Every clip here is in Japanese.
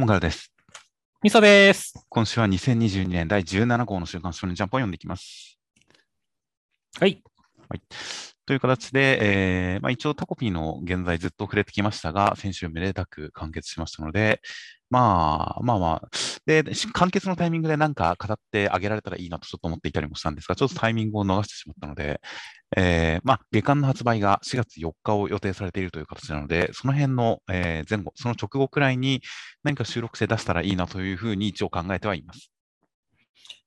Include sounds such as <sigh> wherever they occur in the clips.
もからです。みそです。今週は2022年第17号の週刊少年ジャンプを読んでいきます。はい。という形で、えーまあ、一応タコピーの現在ずっと触れてきましたが、先週めでたく完結しましたので、まあまあまあ、で、完結のタイミングで何か語ってあげられたらいいなとちょっと思っていたりもしたんですが、ちょっとタイミングを逃してしまったので、えーまあ、月間の発売が4月4日を予定されているという形なので、その辺の、えー前後、その直後くらいに何か収録して出したらいいなというふうに一応考えてはいます。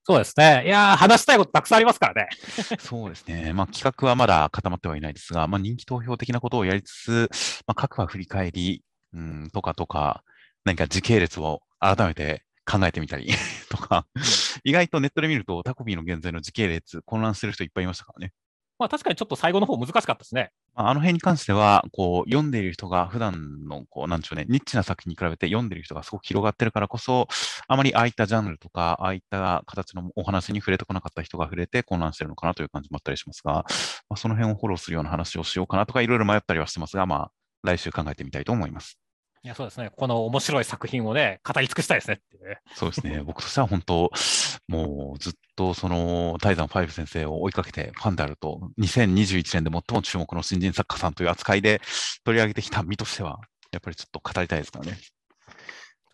そうですね。いやー、話したいことたくさんありますからね。<laughs> <laughs> そうですね。まあ、企画はまだ固まってはいないですが、まあ、人気投票的なことをやりつつ、まあ、各話振り返り、うん、とかとか、何か時系列を改めて考えてみたり <laughs> とか、意外とネットで見るとタコピーの現在の時系列混乱してる人いっぱいいましたからね。まあ確かにちょっと最後の方難しかったですね。あの辺に関しては、こう、読んでいる人が普段の、こう、なんでしょうね、ニッチな作品に比べて読んでいる人がすごく広がってるからこそ、あまりああいったジャンルとか、ああいった形のお話に触れてこなかった人が触れて混乱してるのかなという感じもあったりしますが、まあ、その辺をフォローするような話をしようかなとか、いろいろ迷ったりはしてますが、まあ、来週考えてみたいと思います。いや、そうですね。この面白い作品をね、語り尽くしたいですねっていうね。そうですね。僕としては本当、もうずっとその、タイザン5先生を追いかけてファンであると、2021年で最も注目の新人作家さんという扱いで取り上げてきた身としては、やっぱりちょっと語りたいですからね。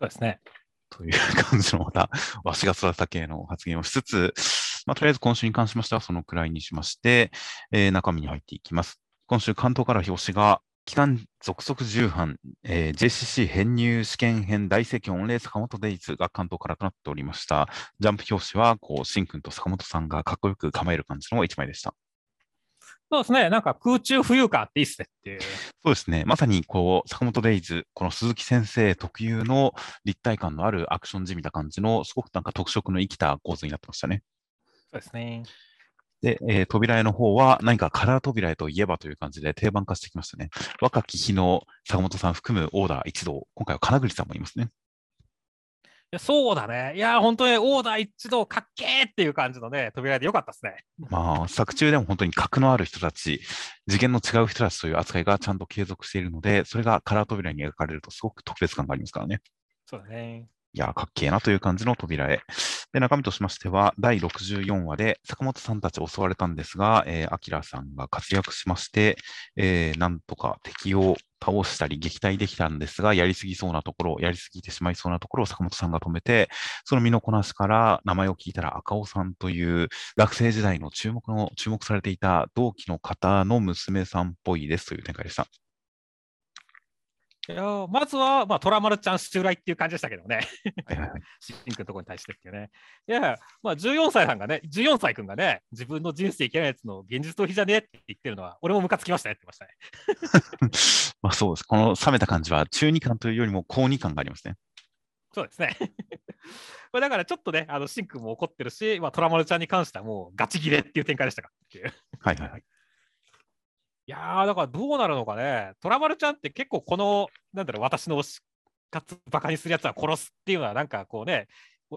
そうですね。という感じのまた、わしが育てた系の発言をしつつ、まあ、とりあえず今週に関しましてはそのくらいにしまして、えー中身に入っていきます。今週関東から表紙が、期間続々重版、えー JCC 編入試験編大盛況御礼坂本デイズが関東からとなっておりました。ジャンプ表紙は、こう、シンくんと坂本さんがかっこよく構える感じの一枚でした。そうですね。なんか空中浮遊感あっていいっすねっていう。<laughs> そうですね。まさに、こう、坂本デイズ、この鈴木先生特有の立体感のあるアクションじみた感じの、すごくなんか特色の生きた構図になってましたね。そうですね。で、えー扉絵の方は何かカラー扉絵といえばという感じで定番化してきましたね。若き日の坂本さん含むオーダー一同、今回は金栗さんもいますね。いやそうだね。いや、本当にオーダー一同かっけーっていう感じのね、扉でよかったですね。まあ、作中でも本当に格のある人たち、次元の違う人たちという扱いがちゃんと継続しているので、それがカラー扉に描かれるとすごく特別感がありますからね。そうだね。いや、かっけえなという感じの扉絵。で、中身としましては、第64話で坂本さんたち襲われたんですが、えー、アキラさんが活躍しまして、えーなんとか敵を倒したり撃退できたんですが、やりすぎそうなところ、やりすぎてしまいそうなところを坂本さんが止めて、その身のこなしから名前を聞いたら赤尾さんという学生時代の注目の、注目されていた同期の方の娘さんっぽいですという展開でした。いやまずは、まあ、トラマルちゃん襲来っていう感じでしたけどね。はいはいはい。<laughs> シンくんのところに対してっていうね。いや、まあ、14歳さんがね、14歳くんがね、自分の人生いけないやつの現実逃避じゃねえって言ってるのは、俺もムカつきましたねってましたね。<laughs> まあそうです。この冷めた感じは中二感というよりも高二感がありますね。そうですね。<laughs> まあだからちょっとね、あのシンくんも怒ってるし、まあ、トラマルちゃんに関してはもうガチギレっていう展開でしたかっていう。はいはいはい。いやー、だからどうなるのかね。トラマルちゃんって結構この、なんだろう、私の推し活バカにするやつは殺すっていうのは、なんかこうね、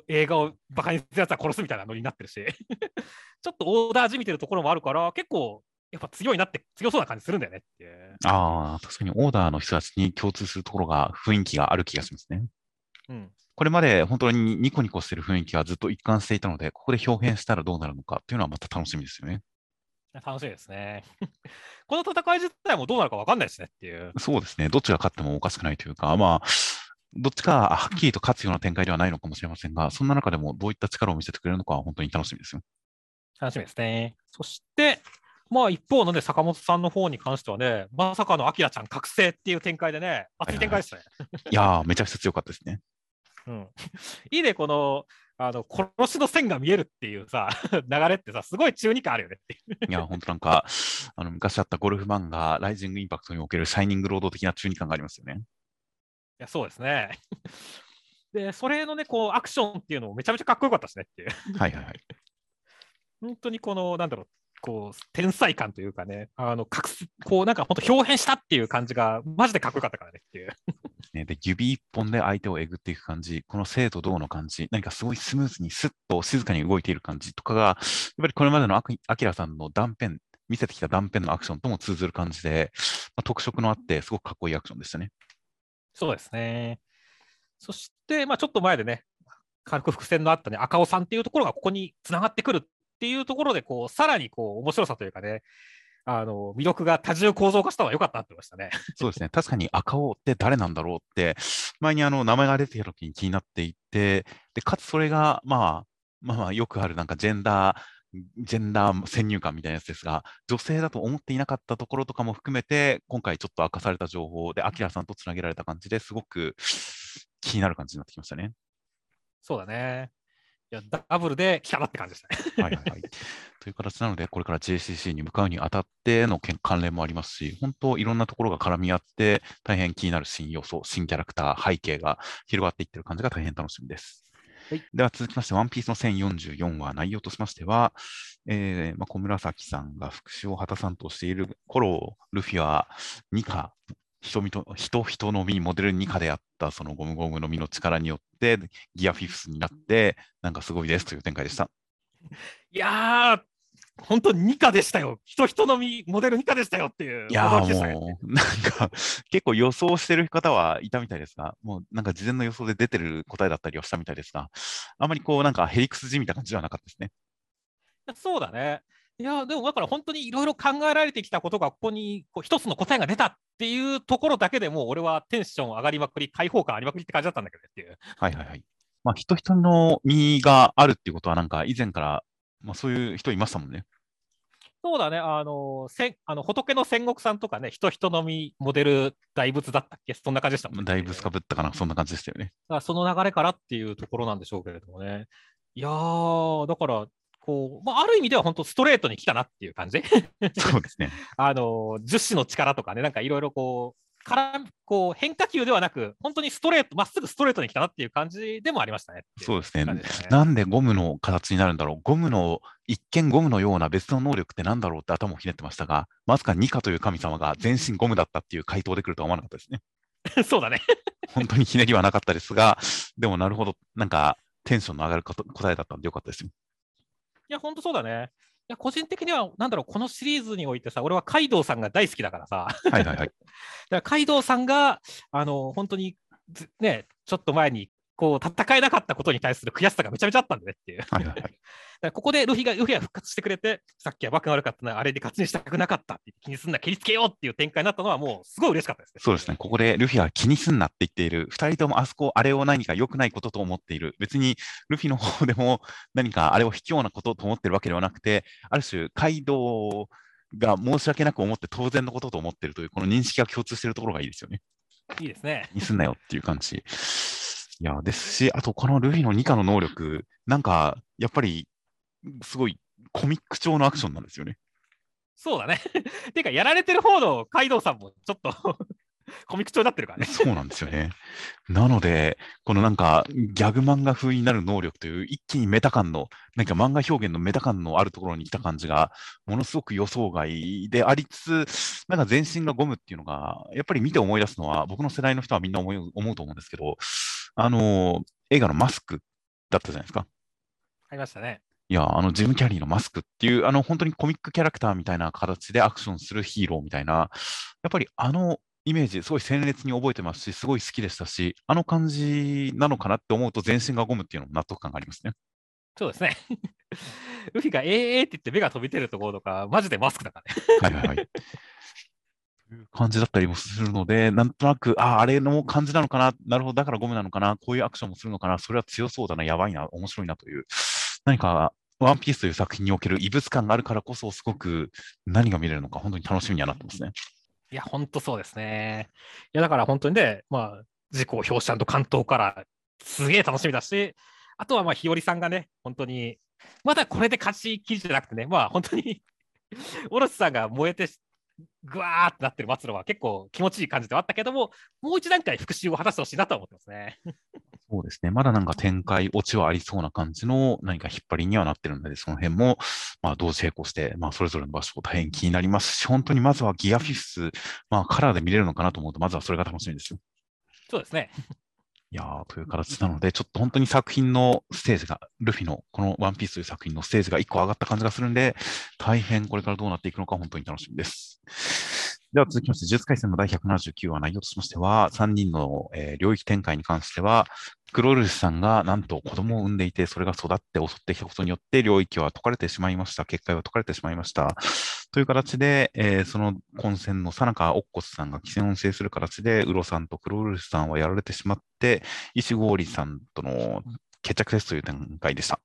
映画をバカにするやつは殺すみたいなノリになってるし、<laughs> ちょっとオーダーじみてるところもあるから、結構、やっぱ強いなって、強そうな感じするんだよねって。ああ、確かにオーダーの人たちに共通するところが雰囲気がある気がしますね。うん。これまで本当にニコニコしてる雰囲気はずっと一貫していたので、ここで表現したらどうなるのかっていうのはまた楽しみですよね。楽しみですね。<laughs> この戦い自体もどうなるか分かんないですねっていう。そうですね。どっちが勝ってもおかしくないというか、まあ、どっちかはっきりと勝つような展開ではないのかもしれませんが、そんな中でもどういった力を見せてくれるのかは本当に楽しみですよ。楽しみですね。そして、まあ一方のね、坂本さんの方に関してはね、まさかのアキラちゃん覚醒っていう展開でね、熱い展開ですね。いやー、めちゃくちゃ強かったですね。うん、いいね、このあの殺しの線が見えるっていうさ、<laughs> 流れってさ、すごい中二感あるよねっていや、本当なんか、あの、昔あったゴルフ漫画、ライジングインパクトにおけるシャイニングロード的な中二感がありますよね。いや、そうですね。で、それのね、こう、アクションっていうのもめちゃめちゃかっこよかったですねっていう。はいはいはい。本当にこの、なんだろう、こう、天才感というかね、あの、隠す、こう、なんか本当表現したっていう感じが、マジでかっこよかったからねっていう。ね、で、指一本で相手をえぐっていく感じ、この生と動の感じ、何かすごいスムーズにスッと静かに動いている感じとかが、やっぱりこれまでのアキアキラさんの断片、見せてきた断片のアクションとも通ずる感じで、まあ、特色のあって、すごくかっこいいアクションでしたね。そうですね。そして、まあ、ちょっと前でね、軽く伏線のあったね、赤尾さんっていうところがここにつながってくるっていうところで、こう、さらにこう、面白さというかね、あの、魅力が多重構造化したのは良かったなってましたね。<laughs> そうですね。確かに赤尾って誰なんだろうって、前にあの名前が出てきた時に気になっていて、で、かつそれが、まあ、まあまあ、よくあるなんかジェンダー、ジェンダー先入観みたいなやつですが、女性だと思っていなかったところとかも含めて、今回ちょっと明かされた情報で、アキラさんとつなげられた感じですごく気になる感じになってきましたね。そうだね。いや、ダブルで来たなって感じでしたね。はいはいはい。<laughs> という形なので、これから JCC に向かうにあたっての関連もありますし、本当いろんなところが絡み合って、大変気になる新要素、新キャラクター、背景が広がっていってる感じが大変楽しみです。はいでは続きまして、ワンピースの1044話、内容としましては、えーまあ、小紫さんが復讐を果たさんとしている頃、ルフィはニカ、人々人人の実、モデルニカであったそのゴムゴムの実の力によって、ギアフィフスになって、なんかすごいですという展開でした。いやー、本当に2課でしたよ。人人のみ、モデル2課でしたよっていういや。ーもう、なんか、結構予想してる方はいたみたいですが、もうなんか事前の予想で出てる答えだったりはしたみたいですが、あまりこう、なんかヘリクスじみた感じではなかったですね。そうだね。いや、でもだから本当にいろいろ考えられてきたことが、ここにこう一つの答えが出たっていうところだけでもう、俺はテンション上がりまくり、開放感ありまくりって感じだったんだけどねっていう。はいはいはい。まあ、人人の身があるっていうことは、なんか以前から、まあ、そういう人いましたもんね。そうだね、あの、せんあの仏の戦国さんとかね、人人のみモデル大仏だったっけ？そんな感じでしたもんね。だいぶすかぶったかな、そんな感じでしたよね。その流れからっていうところなんでしょうけれどもね。いやー、だから、こう、まあ、ある意味では本当ストレートに来たなっていう感じ。<laughs> そうですね。<laughs> あの、樹脂の力とかね、なんかいろいろこう、からこう変化球ではなく、本当にストレート、まっすぐストレートに来たなっていう感じでもありましたねそうですね。なんでゴムの形になるんだろう。ゴムの、一見ゴムのような別の能力ってなんだろうって頭をひねってましたが、まさかニカという神様が全身ゴムだったっていう回答で来るとは思わなかったですね。<laughs> そうだね。本当にひねりはなかったですが、でもなるほど、なんかテンションの上がること答えだったんでよかったですよ。いや、本当そうだね。いや、個人的には、なんだろう、このシリーズにおいてさ、俺はカイドウさんが大好きだからさ、はいはいはい。<laughs> だからカイドウさんが、あの、本当にず、ね、ちょっと前に、こう、戦えなかったことに対する悔しさがめちゃめちゃあったんだねっていう。はいはいはい。<laughs> だからここでルフィが、ルフィが復活してくれて、さっきはバカが悪かったな、あれで勝ちにしたくなかったって気にすんな、蹴りつけようっていう展開になったのは、もうすごい嬉しかったですね。そうですね。ここでルフィは気にすんなって言っている。二人ともあそこ、あれを何か良くないことと思っている。別にルフィの方でも何かあれを卑怯なことと思ってるわけではなくて、ある種、カイドウが申し訳なく思って当然のことと思っているという、この認識が共通しているところがいいですよね。いいですね。気にすんなよっていう感じ。いや、ですし、あとこのルフィのニカの能力、なんか、やっぱり、すごいコミック調のアクションなんですよね。そうだね。<laughs> ていうか、やられてる方のカイドウさんもちょっと <laughs> コミック調になってるからね。そうなんですよね。なので、このなんか、ギャグ漫画風になる能力という、一気にメタ感の、なんか漫画表現のメタ感のあるところに来た感じが、ものすごく予想外でありつつ、なんか全身がゴムっていうのが、やっぱり見て思い出すのは、僕の世代の人はみんな思い思うと思うんですけど、あの、映画のマスクだったじゃないですか。ありましたね。いや、あの、ジム・キャリーのマスクっていう、あの、本当にコミックキャラクターみたいな形でアクションするヒーローみたいな、やっぱりあのイメージ、すごい鮮烈に覚えてますし、すごい好きでしたし、あの感じなのかなって思うと、全身がゴムっていうのも納得感がありますね。そうですね。<laughs> ルフィがええーって言って目が飛び出るところとか、マジでマスクだからね。はいはいはい。感じだったりもするので、なんとなく、ああ、あれの感じなのかな、なるほど、だからゴムなのかな、こういうアクションもするのかな、それは強そうだな、やばいな、面白いなという、何か、ワンピースという作品における異物感があるからこそ、すごく何が見れるのか、本当に楽しみにはなってますね。いや、本当そうですね。いや、だから本当にね、まあ、自己表紙関東からすげえ楽しみだし、あとはまあ、日和さんがね、本当に、まだこれで勝ちきりじゃなくてね、まあ、本当に、<laughs> オロチさんが燃えて、ぐわーってなってる末路は結構気持ちいい感じではあったけども、もう一段階復習を果たしてほしいなと思ってますね。そうですね。まだなんか展開、オチはありそうな感じの何か引っ張りにはなってるので、その辺も、まあ、同時並行して、まあ、それぞれの場所大変気になりますし、本当にまずはギアフィフス、まあ、カラーで見れるのかなと思うと、まずはそれが楽しみですよ。そうですね。いやーという形なので、ちょっと本当に作品のステージが、ルフィのこのワンピースという作品のステージが1個上がった感じがするんで、大変これからどうなっていくのか本当に楽しみです。では続きまして、呪術廻戦の第179話内容としましては、3人の、えー、領域展開に関しては、クロルシさんがなんと子供を産んでいて、それが育って襲ってきたことによって、領域は解かれてしまいました。結界は解かれてしまいました。という形で、えー、その混戦のさなかオッコスさんが規制音制する形で、ウロさんとクロルシさんはやられてしまって、石郡さんとの決着ですという展開でした。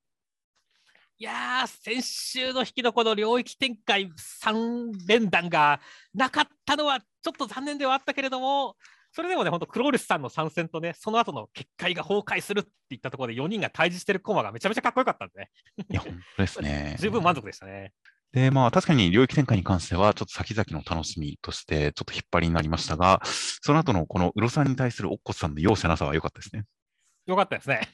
いやー、先週の引きのこの領域展開3連弾がなかったのはちょっと残念ではあったけれども、それでもね、本当、クロールスさんの参戦とね、その後の結界が崩壊するっていったところで4人が対峙してるコマがめちゃめちゃかっこよかったんでね。いや、本当ですね。<laughs> 十分満足でしたね。で、まあ確かに領域展開に関しては、ちょっと先々の楽しみとして、ちょっと引っ張りになりましたが、その後のこのウロさんに対するオッコスさんの容赦なさは良かったですね。良かったですね。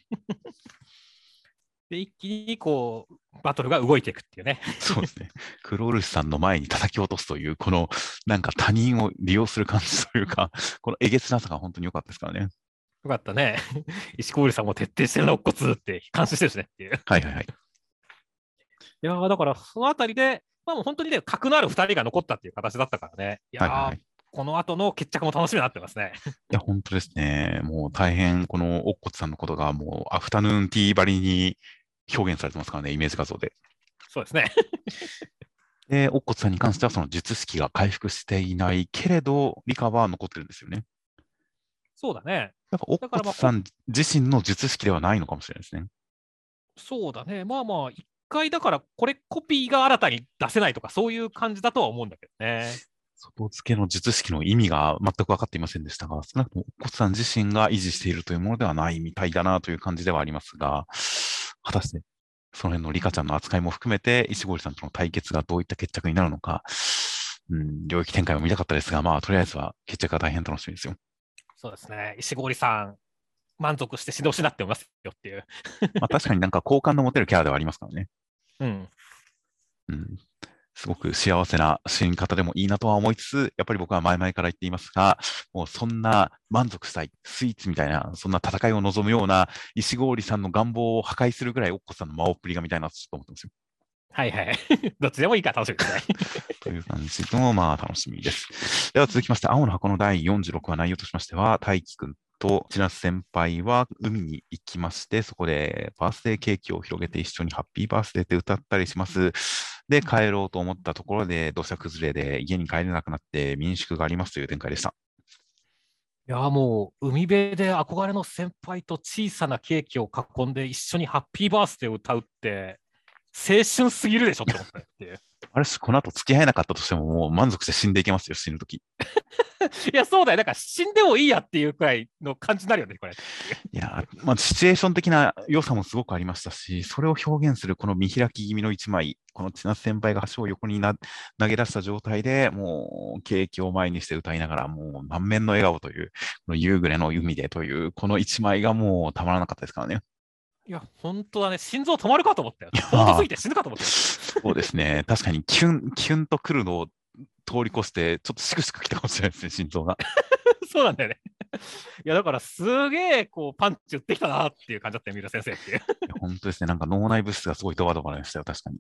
で、一気にこう、バトルが動いていくっていうね。そうですね。クロールスさんの前に叩き落とすという、このなんか他人を利用する感じというか、このえげつなさが本当に良かったですからね。よかったね。<laughs> 石こうりさんも徹底してるの、骨って監視してるしねっていう。はいはいはい。いやだからそのあたりで、まあもう本当にね、格のある2人が残ったっていう形だったからね。いや、はいはい、この後の決着も楽しみになってますね。いや、本当ですね。もう大変、このおっこつさんのことが、もうアフタヌーンティーばりに表現されてますからね、イメージ画像で。そうですね。<laughs> で、おっこつさんに関しては、その術式が回復していないけれど、理科は残ってるんですよね。そうだね。やっぱおっこつさん自身の術式ではないのかもしれないですね。そうだね。まあまあ、一回だから、これコピーが新たに出せないとか、そういう感じだとは思うんだけどね。外付けの術式の意味が全く分かっていませんでしたが、少なくとも、おっこつさん自身が維持しているというものではないみたいだなという感じではありますが、果たしてその辺のリカちゃんの扱いも含めて、石堀さんとの対決がどういった決着になるのか、うん、領域展開も見たかったですが、まあ、とりあえずは決着が大変楽しみですよ。そうですね。石堀さん、満足して指導しなってますよっていう。<laughs> まあ、確かになんか好感の持てるキャラではありますからね。うん。うん。すごく幸せな死に方でもいいなとは思いつつ、やっぱり僕は前々から言っていますが、もうそんな満足したい、スイーツみたいな、そんな戦いを望むような石郡さんの願望を破壊するぐらい、おっこさんの魔王っぷりが見たいなと思ってますよ。はいはい。<laughs> どっちでもいいから楽しみですね。という感じの、まあ楽しみです。では続きまして、青の箱の第46話内容としましては、大輝くんと千夏先輩は海に行きまして、そこでバースデーケーキを広げて一緒にハッピーバースデーって歌ったりします。で、帰ろうと思ったところで土砂崩れで家に帰れなくなって民宿がありますという展開でした。いやもう海辺で憧れの先輩と小さなケーキを囲んで一緒にハッピーバースデーを歌うって青春すぎるでしょって思って。あれし、この後付き合えなかったとしてももう満足して死んでいけますよ、死ぬとき。<laughs> いや、そうだよ。だから死んでもいいやっていうくらいの感じになるよね、これ。いや、まあ、シチュエーション的な良さもすごくありましたし、それを表現するこの見開き気味の一枚、この千夏先輩が橋を横にな投げ出した状態で、もうケーキを前にして歌いながら、もう満面の笑顔という、この夕暮れの海でという、この一枚がもうたまらなかったですからね。いや、本当だね。心臓止まるかと思ったよ。高度すぎて死ぬかと思ったよ。そうですね。<laughs> 確かにキュン、キュンとくるのを通り越して、ちょっとしくしくきたかもしれないですね、心臓が。<laughs> そうなんだよね。いや、だからすげえ、こう、パンチ打ってきたなっていう感じだったよ、三浦先生っていう。本当ですね。なんか脳内物質がすごいドバドバでしたよ、確かに。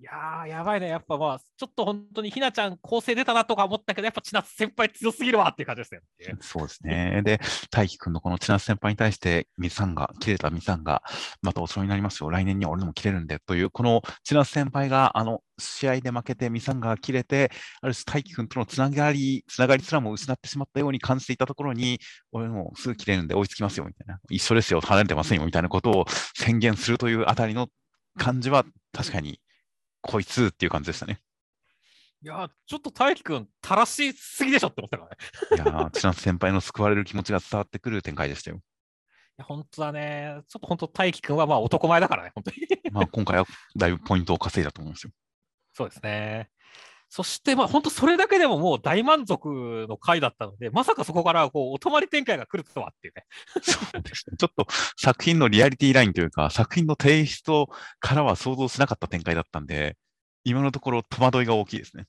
いやー、やばいね。やっぱまあ、ちょっと本当にひなちゃん構成出たなとか思ったけど、やっぱ千夏先輩強すぎるわっていう感じですよ、ね。<laughs> そうですね。で、大輝くんのこの千夏先輩に対して、ミさんが、切れたミさんが、またお世話になりますよ。来年には俺のも切れるんで、という、この千夏先輩が、あの、試合で負けて、ミさんが切れて、ある種大輝くんとのつながり、つながりすらも失ってしまったように感じていたところに、俺もすぐ切れるんで追いつきますよ、みたいな。一緒ですよ、離れてませんよ、みたいなことを宣言するというあたりの感じは、確かにこいつっていう感じでしたね。いやちょっと大輝くん、たらしすぎでしょって思ったからね。いや千夏先輩の救われる気持ちが伝わってくる展開でしたよ。いや、本当だね。ちょっと本当、大輝くんはまあ男前だからね、本当に。まあ今回はだいぶポイントを稼いだと思いますよ。<laughs> そうですね。そして、まあ、本当それだけでももう大満足の回だったので、まさかそこからこうお泊まり展開が来るとはっていうね。そうですね。ちょっと作品のリアリティラインというか、作品のテイストからは想像しなかった展開だったんで、今のところ戸惑いが大きいですね。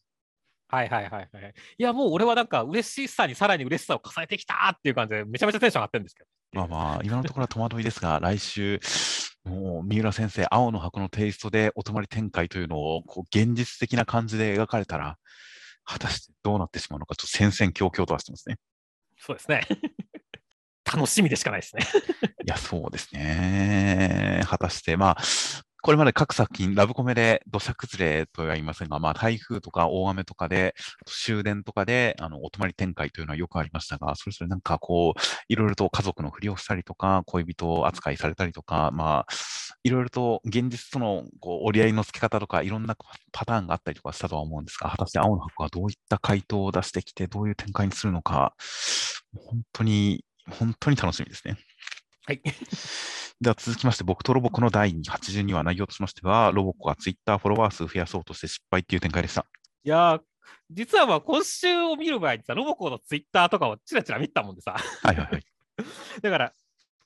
はいはいはいはい。いや、もう俺はなんか嬉しさにさらに嬉しさを重ねてきたっていう感じで、めちゃめちゃテンション上がってるんですけど。まあまあ、今のところは戸惑いですが、来週、もう三浦先生、青の箱のテイストでお泊まり展開というのをこう現実的な感じで描かれたら、果たしてどうなってしまうのか、ちょっと戦々恐々とはしてますね。そうですね。楽しみでしかないですね。いや、そうですね。果たして、まあ、これまで各作品、ラブコメで土砂崩れとは言いませんが、まあ、台風とか大雨とかで、終電とかで、あの、お泊まり展開というのはよくありましたが、それぞれなんかこう、いろいろと家族のふりをしたりとか、恋人扱いされたりとか、まあ、いろいろと現実とのこう折り合いのつけ方とか、いろんなパターンがあったりとかしたとは思うんですが、果たして青の箱はどういった回答を出してきて、どういう展開にするのか、本当に、本当に楽しみですね。はい。<laughs> では続きまして、僕とロボコの第82話内容としましては、ロボコがツイッターフォロワー数増やそうとして失敗っていう展開でした。いやー、実はまあ今週を見る前にさ、ロボコのツイッターとかをチラチラ見てたもんでさ、はいはいはい。<laughs> だから、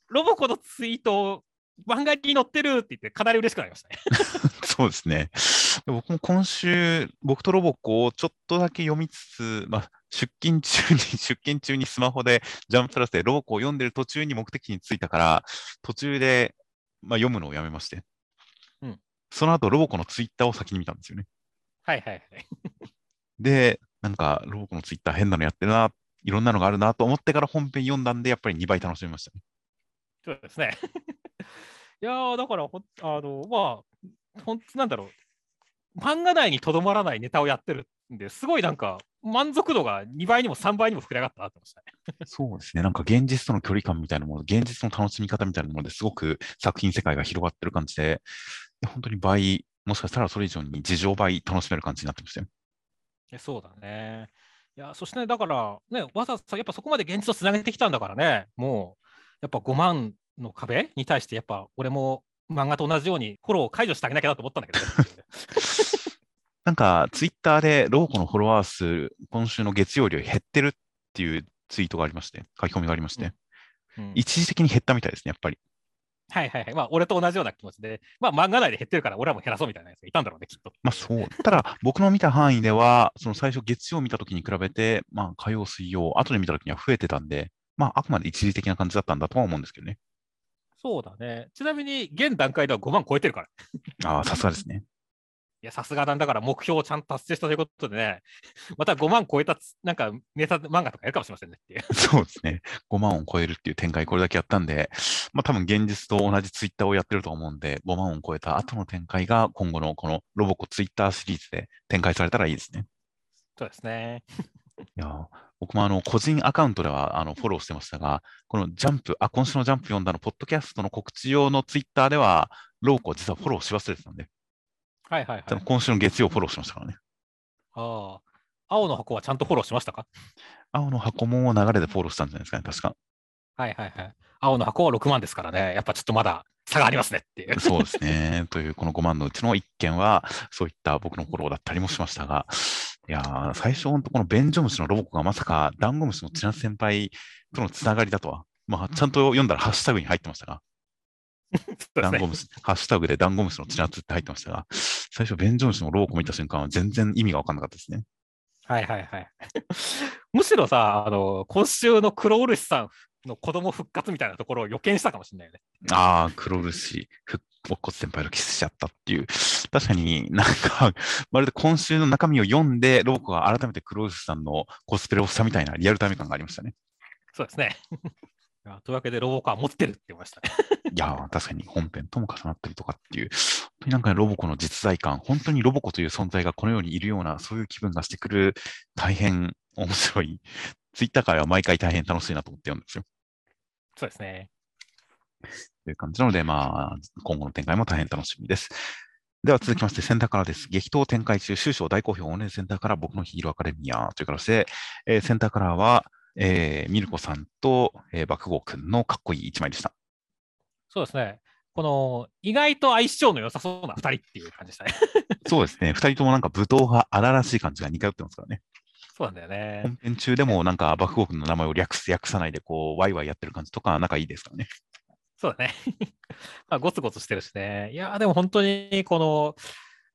ロボコのツイートを漫画に載ってるって言って、かなり嬉しくなりましたね。<laughs> そうですね。僕も今週、僕とロボコをちょっとだけ読みつつ、まあ、出勤中に、<laughs> 出勤中にスマホでジャンププラスでロボコを読んでる途中に目的地に着いたから、途中で、まあ、読むのをやめまして。うんその後、ロボコのツイッターを先に見たんですよね。はいはいはい。<laughs> で、なんか、ロボコのツイッター変なのやってるな、いろんなのがあるなと思ってから本編読んだんで、やっぱり2倍楽しみましたね。そうですね。いやー、だからほん、あの、まあ、ほんなんだろう、漫画内にとどまらないネタをやってるんで、すごいなんか、満足度が2倍にも3倍にも膨れ上がったなってましたね。そうですね。なんか現実との距離感みたいなもの、現実の楽しみ方みたいなものですごく作品世界が広がってる感じで、本当に倍、もしかしたらそれ以上に事情倍楽しめる感じになってましたよ。えそうだね。いや、そしてね、だから、ね、わざわざやっぱそこまで現実をつなげてきたんだからね、もう、やっぱ5万の壁に対して、やっぱ俺も漫画と同じようにフォローを解除してあげなきゃなと思ったんだけどね、<laughs> なんか、ツイッターでローコのフォロワー数、今週の月曜日より減ってるっていうツイートがありまして、書き込みがありまして、うん一時的に減ったみたいですね、やっぱり。はいはいはい。まあ、俺と同じような気持ちで、まあ、漫画内で減ってるから、俺らも減らそうみたいなやつがいたんだろうね、きっと。まあそう。ただ、僕の見た範囲では、その最初月曜見たときに比べて、まあ火曜、水曜、後で見たときには増えてたんで、まああくまで一時的な感じだったんだとは思うんですけどね。そうだね。ちなみに、現段階では5万超えてるから。いああ、さすがですね。<laughs> や、さすがなんだから、目標をちゃんと達成したということでね、<laughs> また5万超えたつ、なんか、ネタ漫画とかやるかもしれませんねっていう。<laughs> そうですね。5万を超えるっていう展開、これだけやったんで、まあ多分現実と同じツイッターをやってると思うんで、5万を超えた後の展開が今後のこのロボコツイッターシリーズで展開されたらいいですね。そうですね。いやー僕もあの個人アカウントではあのフォローしてましたが、このジャンプ、あ、今週のジャンプ読んだの、ポッドキャストの告知用のツイッターでは、ローコを実はフォローし忘れてたんで、はいはいはい。今週の月曜フォローしましたからね。ああ。青の箱はちゃんとフォローしましたか？青の箱も流れでフォローしたんじゃないですかね、確か。はいはいはい。青の箱は6万ですからね、やっぱちょっとまだ差がありますねっていう。そうですね。という、この5万のうちの1件は、そういった僕のフォローだったりもしましたが、いやー、最初、本当このベンジョムシのロボコがまさか、ダンゴムシの千夏先輩とのつながりだとは、まあ、ちゃんと読んだらハッシュタグに入ってましたが。ダンゴムシ、ハッシュタグでダンゴムシの千夏って入ってましたが、最初、ベンジョムシのロボコ見た瞬間は全然意味が分かんなかったですね。はいはいはい。<laughs> むしろさ、あの、今週の黒漆さんの子供復活みたいなところを予見したかもしれないよね。ああ、黒漆、ふ乙骨先輩とキスしちゃったっていう。確かになんか、<laughs> まるで今週の中身を読んで、ロボコが改めて黒漆さんのコスプレをしたみたいなリアルタイム感がありましたね。そうですね。<laughs> というわけで、ロボコは持ってるって言いましたね。いやー、確かに本編とも重なったりとかっていう、本当になんかロボコの実在感、本当にロボコという存在がこの世にいるような、そういう気分がしてくる、大変面白い。ツイッター界は毎回大変楽しいなと思って読んですよ。そうですね。という感じなので、まあ、今後の展開も大変楽しみです。では続きまして、センターからです。激闘展開中、終章大好評、オンラインセンターから僕のヒーローアカデミアという形で、えーセンターからは、えーミルコさんと、えー爆豪くんのかっこいい一枚でした。そうですね。この、意外と相性の良さそうな2人っていう感じでしたね。そうですね。二人ともなんか武闘派荒らしい感じが似通ってますからね。そうなんだよね。本編中でもなんか爆豪くんの名前を略す、訳さないでこう、ワイワイやってる感じとか、仲いいですからね。そうだね。<laughs> まあ、ゴツゴツしてるしね。いやー、でも本当に、この、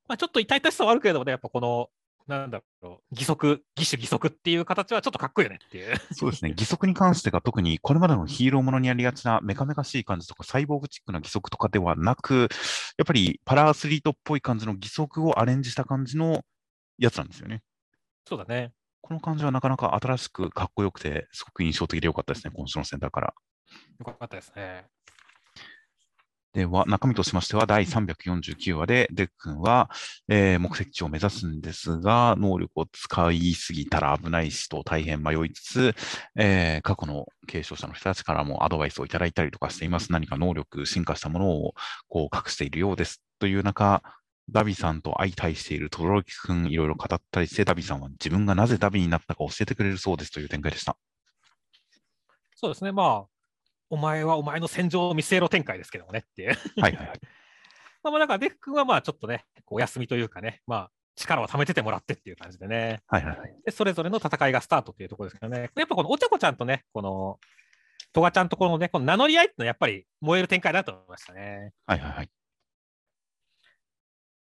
まあ、ちょっと痛々しさはあるけれどもね、やっぱこの、なんだろう、義足、義手義足っていう形はちょっとかっこいいよねっていう。そうですね。義足に関してが特にこれまでのヒーローものにありがちなメカメカしい感じとかサイボーグチックな義足とかではなく、やっぱりパラアスリートっぽい感じの義足をアレンジした感じのやつなんですよね。そうだね。この感じはなかなか新しくかっこよくて、すごく印象的でよかったですね、今週のセンターから。よかったですね。では、中身としましては、第349話で、デク君は、えー目的地を目指すんですが、能力を使いすぎたら危ないしと大変迷いつつ、えー過去の継承者の人たちからもアドバイスをいただいたりとかしています。何か能力、進化したものをこう隠しているようです。という中、荼毘さんと相対している轟君、いろいろ語ったりして、荼毘さんは自分がなぜ荼毘になったか教えてくれるそうですという展開でした。そうですね。まあ、お前はお前の戦場を見据えろ展開ですけどもねっていう。はいはいはい。ま <laughs> あまあ、だからデク君はまあちょっとね、お休みというかね、まあ力を貯めててもらってっていう感じでね。はいはいはい。で、それぞれの戦いがスタートっていうところですけどね。やっぱこのお茶子ちゃんとね、この、トガちゃんとこのね、この名乗り合いっていうのはやっぱり燃える展開だと思いましたね。はいはいはい。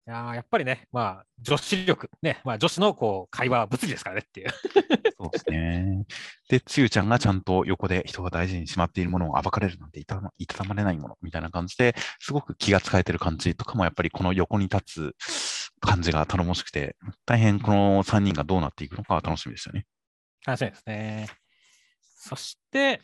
いやーやっぱりね、まあ女子力、ね、まあ女子のこう会話は物理ですからねっていう。<laughs> そうですね。で、つゆちゃんがちゃんと横で人が大事にしまっているものを暴かれるなんていたまいたたまれないものみたいな感じですごく気が使えてる感じとかもやっぱりこの横に立つ感じが頼もしくて、大変この3人がどうなっていくのかは楽しみでしたね。楽しみですね。そして、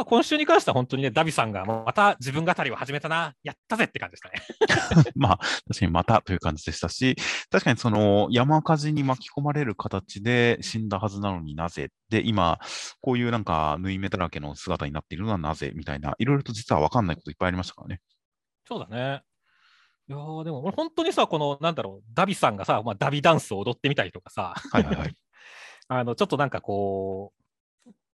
まあ、今週に関しては本当にね、ダビさんがまた自分語りを始めたな、やったぜって感じでしたね。<laughs> まあ、確かにまたという感じでしたし、確かにその山火事に巻き込まれる形で死んだはずなのになぜで、今、こういうなんか縫い目だらけの姿になっているのはなぜみたいな、いろいろと実は分かんないこといっぱいありましたからね。そうだね。いやーでも俺本当にさ、このなんだろう、ダビさんがさ、まあ、ダビダンスを踊ってみたりとかさ、はいはいはい。<laughs> あのちょっとなんかこう、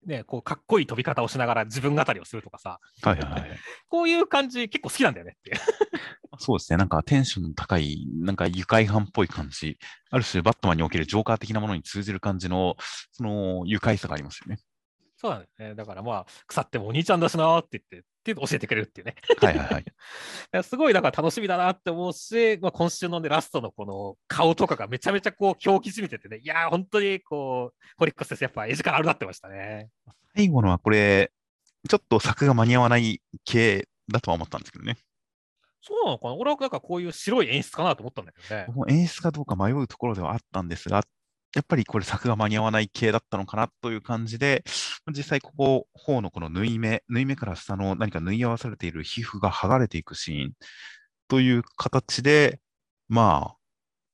ね、こうかっこいい飛び方をしながら自分語りをするとかさ、はいはいはい。こういう感じ結構好きなんだよねって。<laughs> そうですね。なんかテンションの高い、なんか愉快犯っぽい感じ。ある種、バットマンにおけるジョーカー的なものに通じる感じの、その愉快さがありますよね。そうだね。だからまあ、腐ってもお兄ちゃんだしなーって言って、って教えてくれるっていうね。はいはいはい。<laughs> すごいだから楽しみだなって思うし、まあ、今週のね、ラストのこの顔とかがめちゃめちゃこう狂気じみててね、いやー、本当にこう、ホリックス先生、やっぱ絵力あるなってましたね。最後のはこれ、ちょっと作が間に合わない系だとは思ったんですけどね。そうなのかな俺はなんかこういう白い演出かなと思ったんだけどね。演出かどうか迷うところではあったんですが、やっぱりこれ作が間に合わない系だったのかなという感じで、実際ここ、方のこの縫い目、縫い目から下の何か縫い合わされている皮膚が剥がれていくシーンという形で、まあ、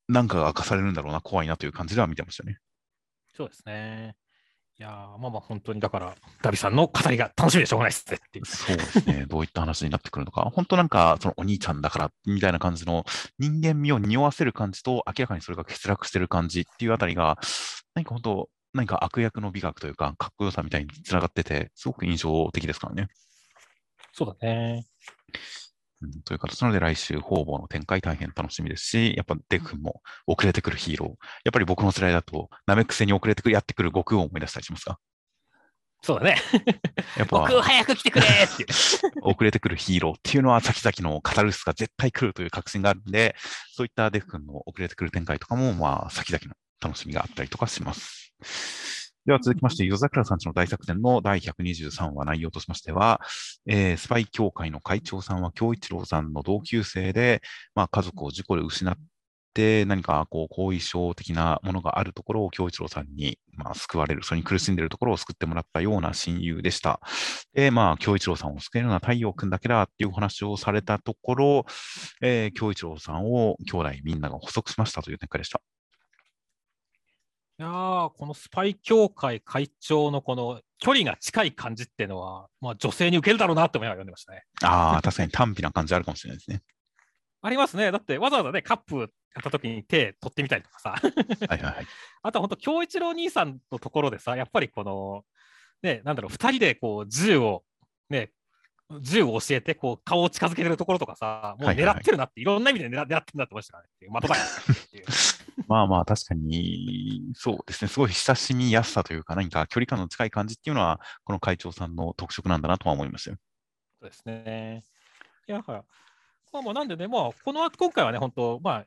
なんかが明かされるんだろうな、怖いなという感じでは見てましたね。そうですね。いやーまあまあ本当にだから、ダビさんの語りが楽しみでしょうがないっすねって。そうですね。どういった話になってくるのか。本当なんか、そのお兄ちゃんだから、みたいな感じの人間味を匂わせる感じと、明らかにそれが欠落してる感じっていうあたりが、何か本当、何か悪役の美学というか、かっこよさみたいにつながってて、すごく印象的ですからね。そうだね。うん、という形なので、来週、方々の展開大変楽しみですし、やっぱデク君も遅れてくるヒーロー。やっぱり僕の世代だと、なめくせに遅れてくる、やってくる悟空を思い出したりしますか？そうだね。やっぱ僕、早く来てくれーって。遅れてくるヒーローっていうのは先々のカタルシスが絶対来るという確信があるんで、そういったデフ君の遅れてくる展開とかも、まあ、先々の楽しみがあったりとかします。では続きまして、夜桜さんちの大作戦の第123話内容としましては、えースパイ協会の会長さんは京一郎さんの同級生で、まあ、家族を事故で失って、何かこう後遺症的なものがあるところを京一郎さんに、まあ、救われる、それに苦しんでいるところを救ってもらったような親友でした。で、まあ、京一郎さんを救えるのは太陽君だけだっていうお話をされたところ、えー京一郎さんを兄弟みんなが補足しましたという展開でした。いやーこのスパイ協会会長のこの距離が近い感じっていうのは、まあ、女性に受けるだろうなって思いながら読んでましたね。ああ、確かに短美な感じあるかもしれないですね。ありますね。だってわざわざね、カップやった時に手取ってみたりとかさ。はいはいはい。<laughs> あとは本当、京一郎兄さんのところでさ、やっぱりこの、ね、なんだろう、2人でこう銃を、ね、銃を教えてこう顔を近づけてるところとかさ、もうはいはいはい狙ってるなって、いろんな意味で狙狙ってるなって思いましたからねっていう。的だよっていう。<laughs> まあまあ、確かに、そうですね。すごい親しみやすさというか、何か距離感の近い感じっていうのは、この会長さんの特色なんだなとは思いましたよ。そうですね。いや、だからまあまあ、なんでね、まあ、この後、今回はね、本当、まあ、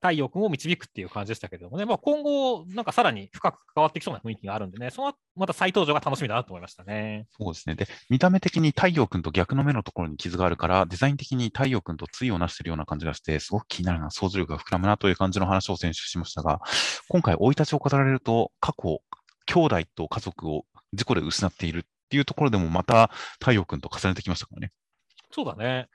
太陽君を導くっていう感じでしたけれどもね、まあ、今後、なんかさらに深く関わってきそうな雰囲気があるんでね、そのまた再登場が楽しみだなと思いましたね。そうですね。で、見た目的に太陽君と逆の目のところに傷があるから、デザイン的に太陽君と対をなしているような感じがして、すごく気になるな、想像力が膨らむなという感じの話を先週しましたが、今回、生い立ちを語られると、過去、兄弟と家族を事故で失っているっていうところでも、また太陽君と重ねてきましたからね。そうだね。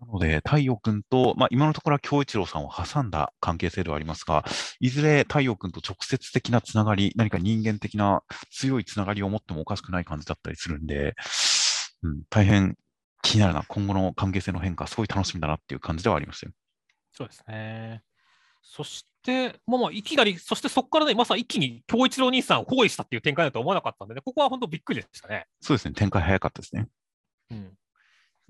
なので、太陽君と、まあ、今のところは京一郎さんを挟んだ関係性ではありますが、いずれ太陽君と直接的なつながり、何か人間的な強いつながりを持ってもおかしくない感じだったりするんで、うん、大変気になるな、今後の関係性の変化、すごい楽しみだなっていう感じではありましたよ。そうですね。そして、まあまあ、いきなり、そしてそこからね、まさに一気に京一郎兄さんを包囲したっていう展開だとは思わなかったんでね、ここは本当びっくりでしたね。そうですね、展開早かったですね。うん。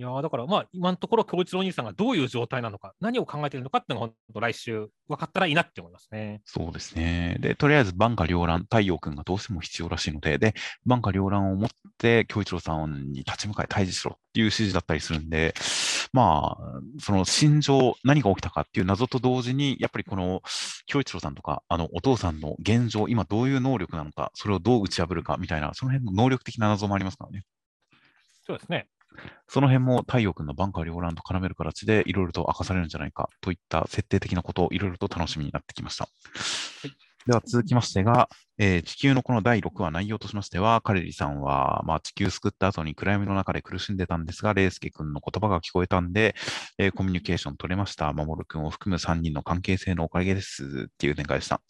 いやーだからまあ、今のところ、京一郎兄さんがどういう状態なのか、何を考えているのかっていうのが、本当来週分かったらいいなって思いますね。そうですね。で、とりあえず、万華両乱、太陽君がどうしても必要らしいので、で、万華両乱を持って、京一郎さんに立ち向かい対峙しろっていう指示だったりするんで、まあ、その心情、何が起きたかっていう謎と同時に、やっぱりこの、京一郎さんとか、あの、お父さんの現状、今どういう能力なのか、それをどう打ち破るかみたいな、その辺の能力的な謎もありますからね。そうですね。その辺も太陽君の万華両乱と絡める形でいろいろと明かされるんじゃないかといった設定的なことをいろいろと楽しみになってきました。では続きましてが、えー地球のこの第6話内容としましては、カレリさんは、まあ、地球救った後に暗闇の中で苦しんでたんですが、レイスケ君の言葉が聞こえたんで、えーコミュニケーション取れました。守君を含む3人の関係性のおかげですっていう展開でした。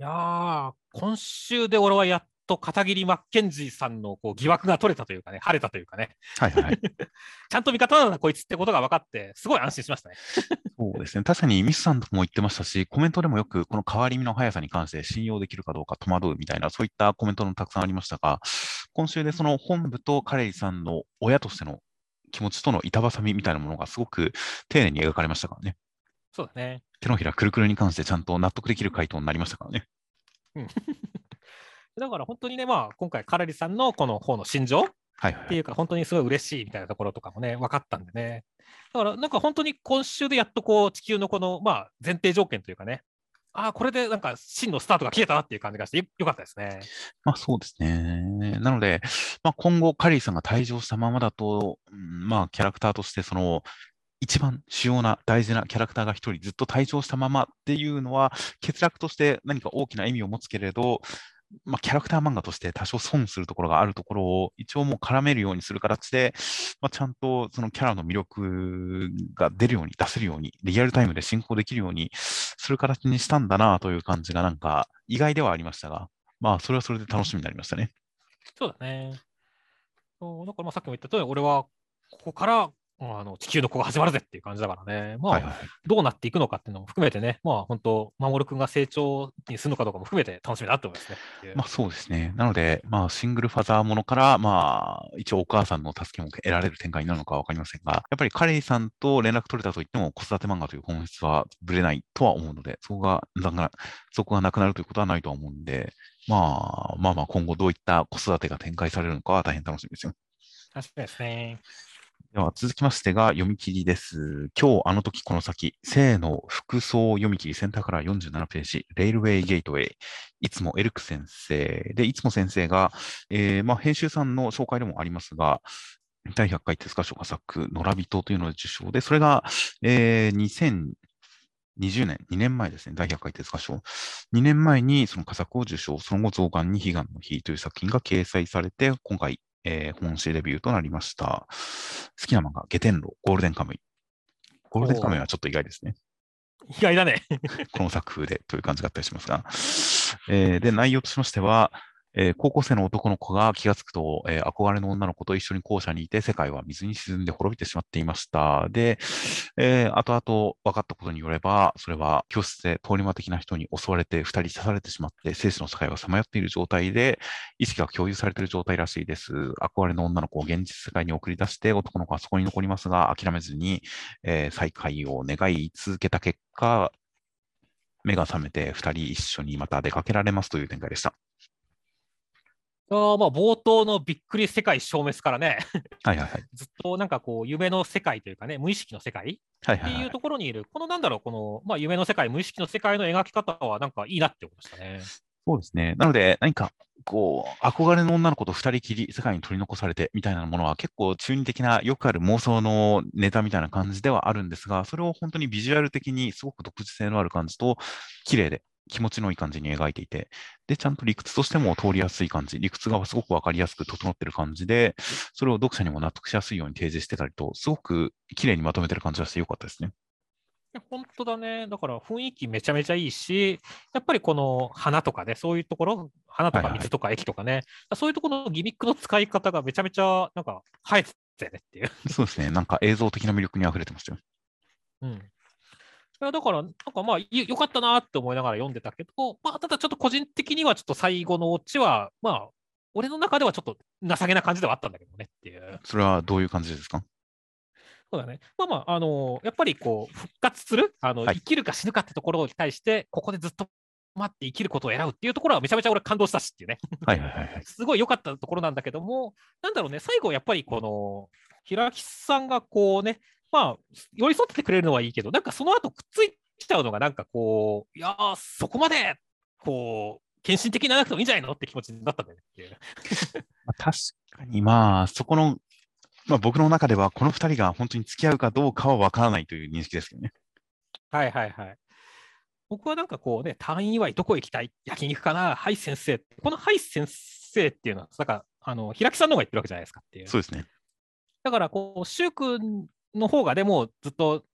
いやー、今週で俺はやっと片桐マッケンジーさんのこう疑惑が取れたというかね、晴れたというかね、はいはいはい。<laughs> ちゃんと味方なんだこいつってことが分かって、すごい安心しましたね。そうですね。確かにミスさんも言ってましたし、コメントでもよくこの変わり身の速さに関して信用できるかどうか戸惑うみたいな、そういったコメントもたくさんありましたが、今週でその本部とカレリさんの親としての気持ちとの板挟みみたいなものがすごく丁寧に描かれましたからね。そうだね。手のひらくるくるに関してちゃんと納得できる回答になりましたからね。だから本当にね、まあ、今回、カラリさんのこの方の心情。っていうか、本当にすごい嬉しいみたいなところとかもね、分かったんでね。だから、なんか本当に今週でやっとこう、地球のこの、まあ、前提条件というかね、ああ、これでなんか真のスタートが切れたなっていう感じがしてよ、よかったですね。まあそうですね。なので、まあ、今後、カリーさんが退場したままだと、うんまあキャラクターとして、その、一番主要な大事なキャラクターが一人ずっと退場したままっていうのは、欠落として何か大きな意味を持つけれど、まあ、キャラクター漫画として多少損するところがあるところを一応もう絡めるようにする形で、まあ、ちゃんとそのキャラの魅力が出るように、出せるように、リアルタイムで進行できるようにする形にしたんだなという感じがなんか意外ではありましたが、まあそれはそれで楽しみになりましたね。そうだね。だからまあさっきも言った通り、俺はここからあの地球の子が始まるぜっていう感じだからね。まあ、はいはいはい。どうなっていくのかっていうのも含めてね、まあ本当、守君が成長にするのかどうかも含めて楽しみだなと思いますね。まあそうですね。なので、まあシングルファザーものから、まあ一応お母さんの助けも得られる展開になるのかわかりませんが、やっぱりカレイさんと連絡取れたといっても子育て漫画という本質はぶれないとは思うので、そこが、そこがなくなるということはないとは思うんで、まあまあまあ今後どういった子育てが展開されるのかは大変楽しみですよ。確かにですね。では続きましてが読み切りです。今日あの時この先、性の服装読み切りセンターから47ページ、レールウェイゲートウェイ、いつもエルク先生。で、いつも先生が、えーまあ、編集さんの紹介でもありますが、第100回手塚賞画作、野良人というので受賞で、それが、えー2020年、2年前ですね、第100回手塚賞。2年前にその佳作を受賞、その後、増刊に悲願の日という作品が掲載されて、今回、えー本誌デビューとなりました。好きな漫画、下天狼、ゴールデンカムイ。ゴールデンカムイはちょっと意外ですね。意外だね。<laughs> この作風でという感じがあったりしますが。えーで、内容としましては、えー高校生の男の子が気がつくと、えー憧れの女の子と一緒に校舎にいて、世界は水に沈んで滅びてしまっていました。で、えー後々分かったことによれば、それは教室で通り魔的な人に襲われて、二人刺されてしまって、生死の境がさまよっている状態で、意識が共有されている状態らしいです。憧れの女の子を現実世界に送り出して、男の子はそこに残りますが、諦めずに、えー再会を願い続けた結果、目が覚めて二人一緒にまた出かけられますという展開でした。あーまあ冒頭のびっくり世界消滅からね、<laughs> はいはいはい。ずっとなんかこう、夢の世界というかね、無意識の世界ってはいうところにいる、このなんだろう、この、まあ、夢の世界、無意識の世界の描き方は、なんかいいなって思いましたね。そうですね。なので、何か、こう、憧れの女の子と二人きり世界に取り残されてみたいなものは結構中二的なよくある妄想のネタみたいな感じではあるんですが、それを本当にビジュアル的にすごく独自性のある感じと、綺麗で気持ちのいい感じに描いていて、で、ちゃんと理屈としても通りやすい感じ、理屈がすごくわかりやすく整ってる感じで、それを読者にも納得しやすいように提示してたりと、すごく綺麗にまとめてる感じがしてよかったですね。本当だね。だから雰囲気めちゃめちゃいいし、やっぱりこの花とかね、そういうところ、花とはいはいか水とか駅とかね、そういうところのギミックの使い方がめちゃめちゃなんか映えてたよねっていう。そうですね。なんか映像的な魅力に溢れてましたよ。うん。いやだから、なんかまあ、いよかったなって思いながら読んでたけど、まあ、ただちょっと個人的にはちょっと最後のオチは、まあ、俺の中ではちょっと情けな感じではあったんだけどねっていう。それはどういう感じですか？そうだね。まあまあ、あのやっぱりこう、復活する、あの、はい生きるか死ぬかってところに対して、ここでずっと待って生きることを選ぶっていうところはめちゃめちゃ俺感動したしっていうね。はいはいはいはい。すごい良かったところなんだけども、なんだろうね、最後やっぱりこの、平木さんがこうね、まあ、寄り添ってくれるのはいいけど、なんかその後くっついちゃうのが、なんかこう、いやー、そこまで、こう、献身的にならなくてもいいんじゃないのって気持ちになったんだよね <laughs> 確かに、まあ、そこの、まあ、僕の中では、この二人が本当に付き合うかどうかは分からないという認識ですけどね。はいはいはい。僕はなんかこうね、退院祝いどこ行きたい？焼肉かな？はい先生。このはい先生っていうのは、なんか、あの、平木さんの方が言ってるわけじゃないですかっていう。そうですね。だから、こう、柊君の方がでもずっと、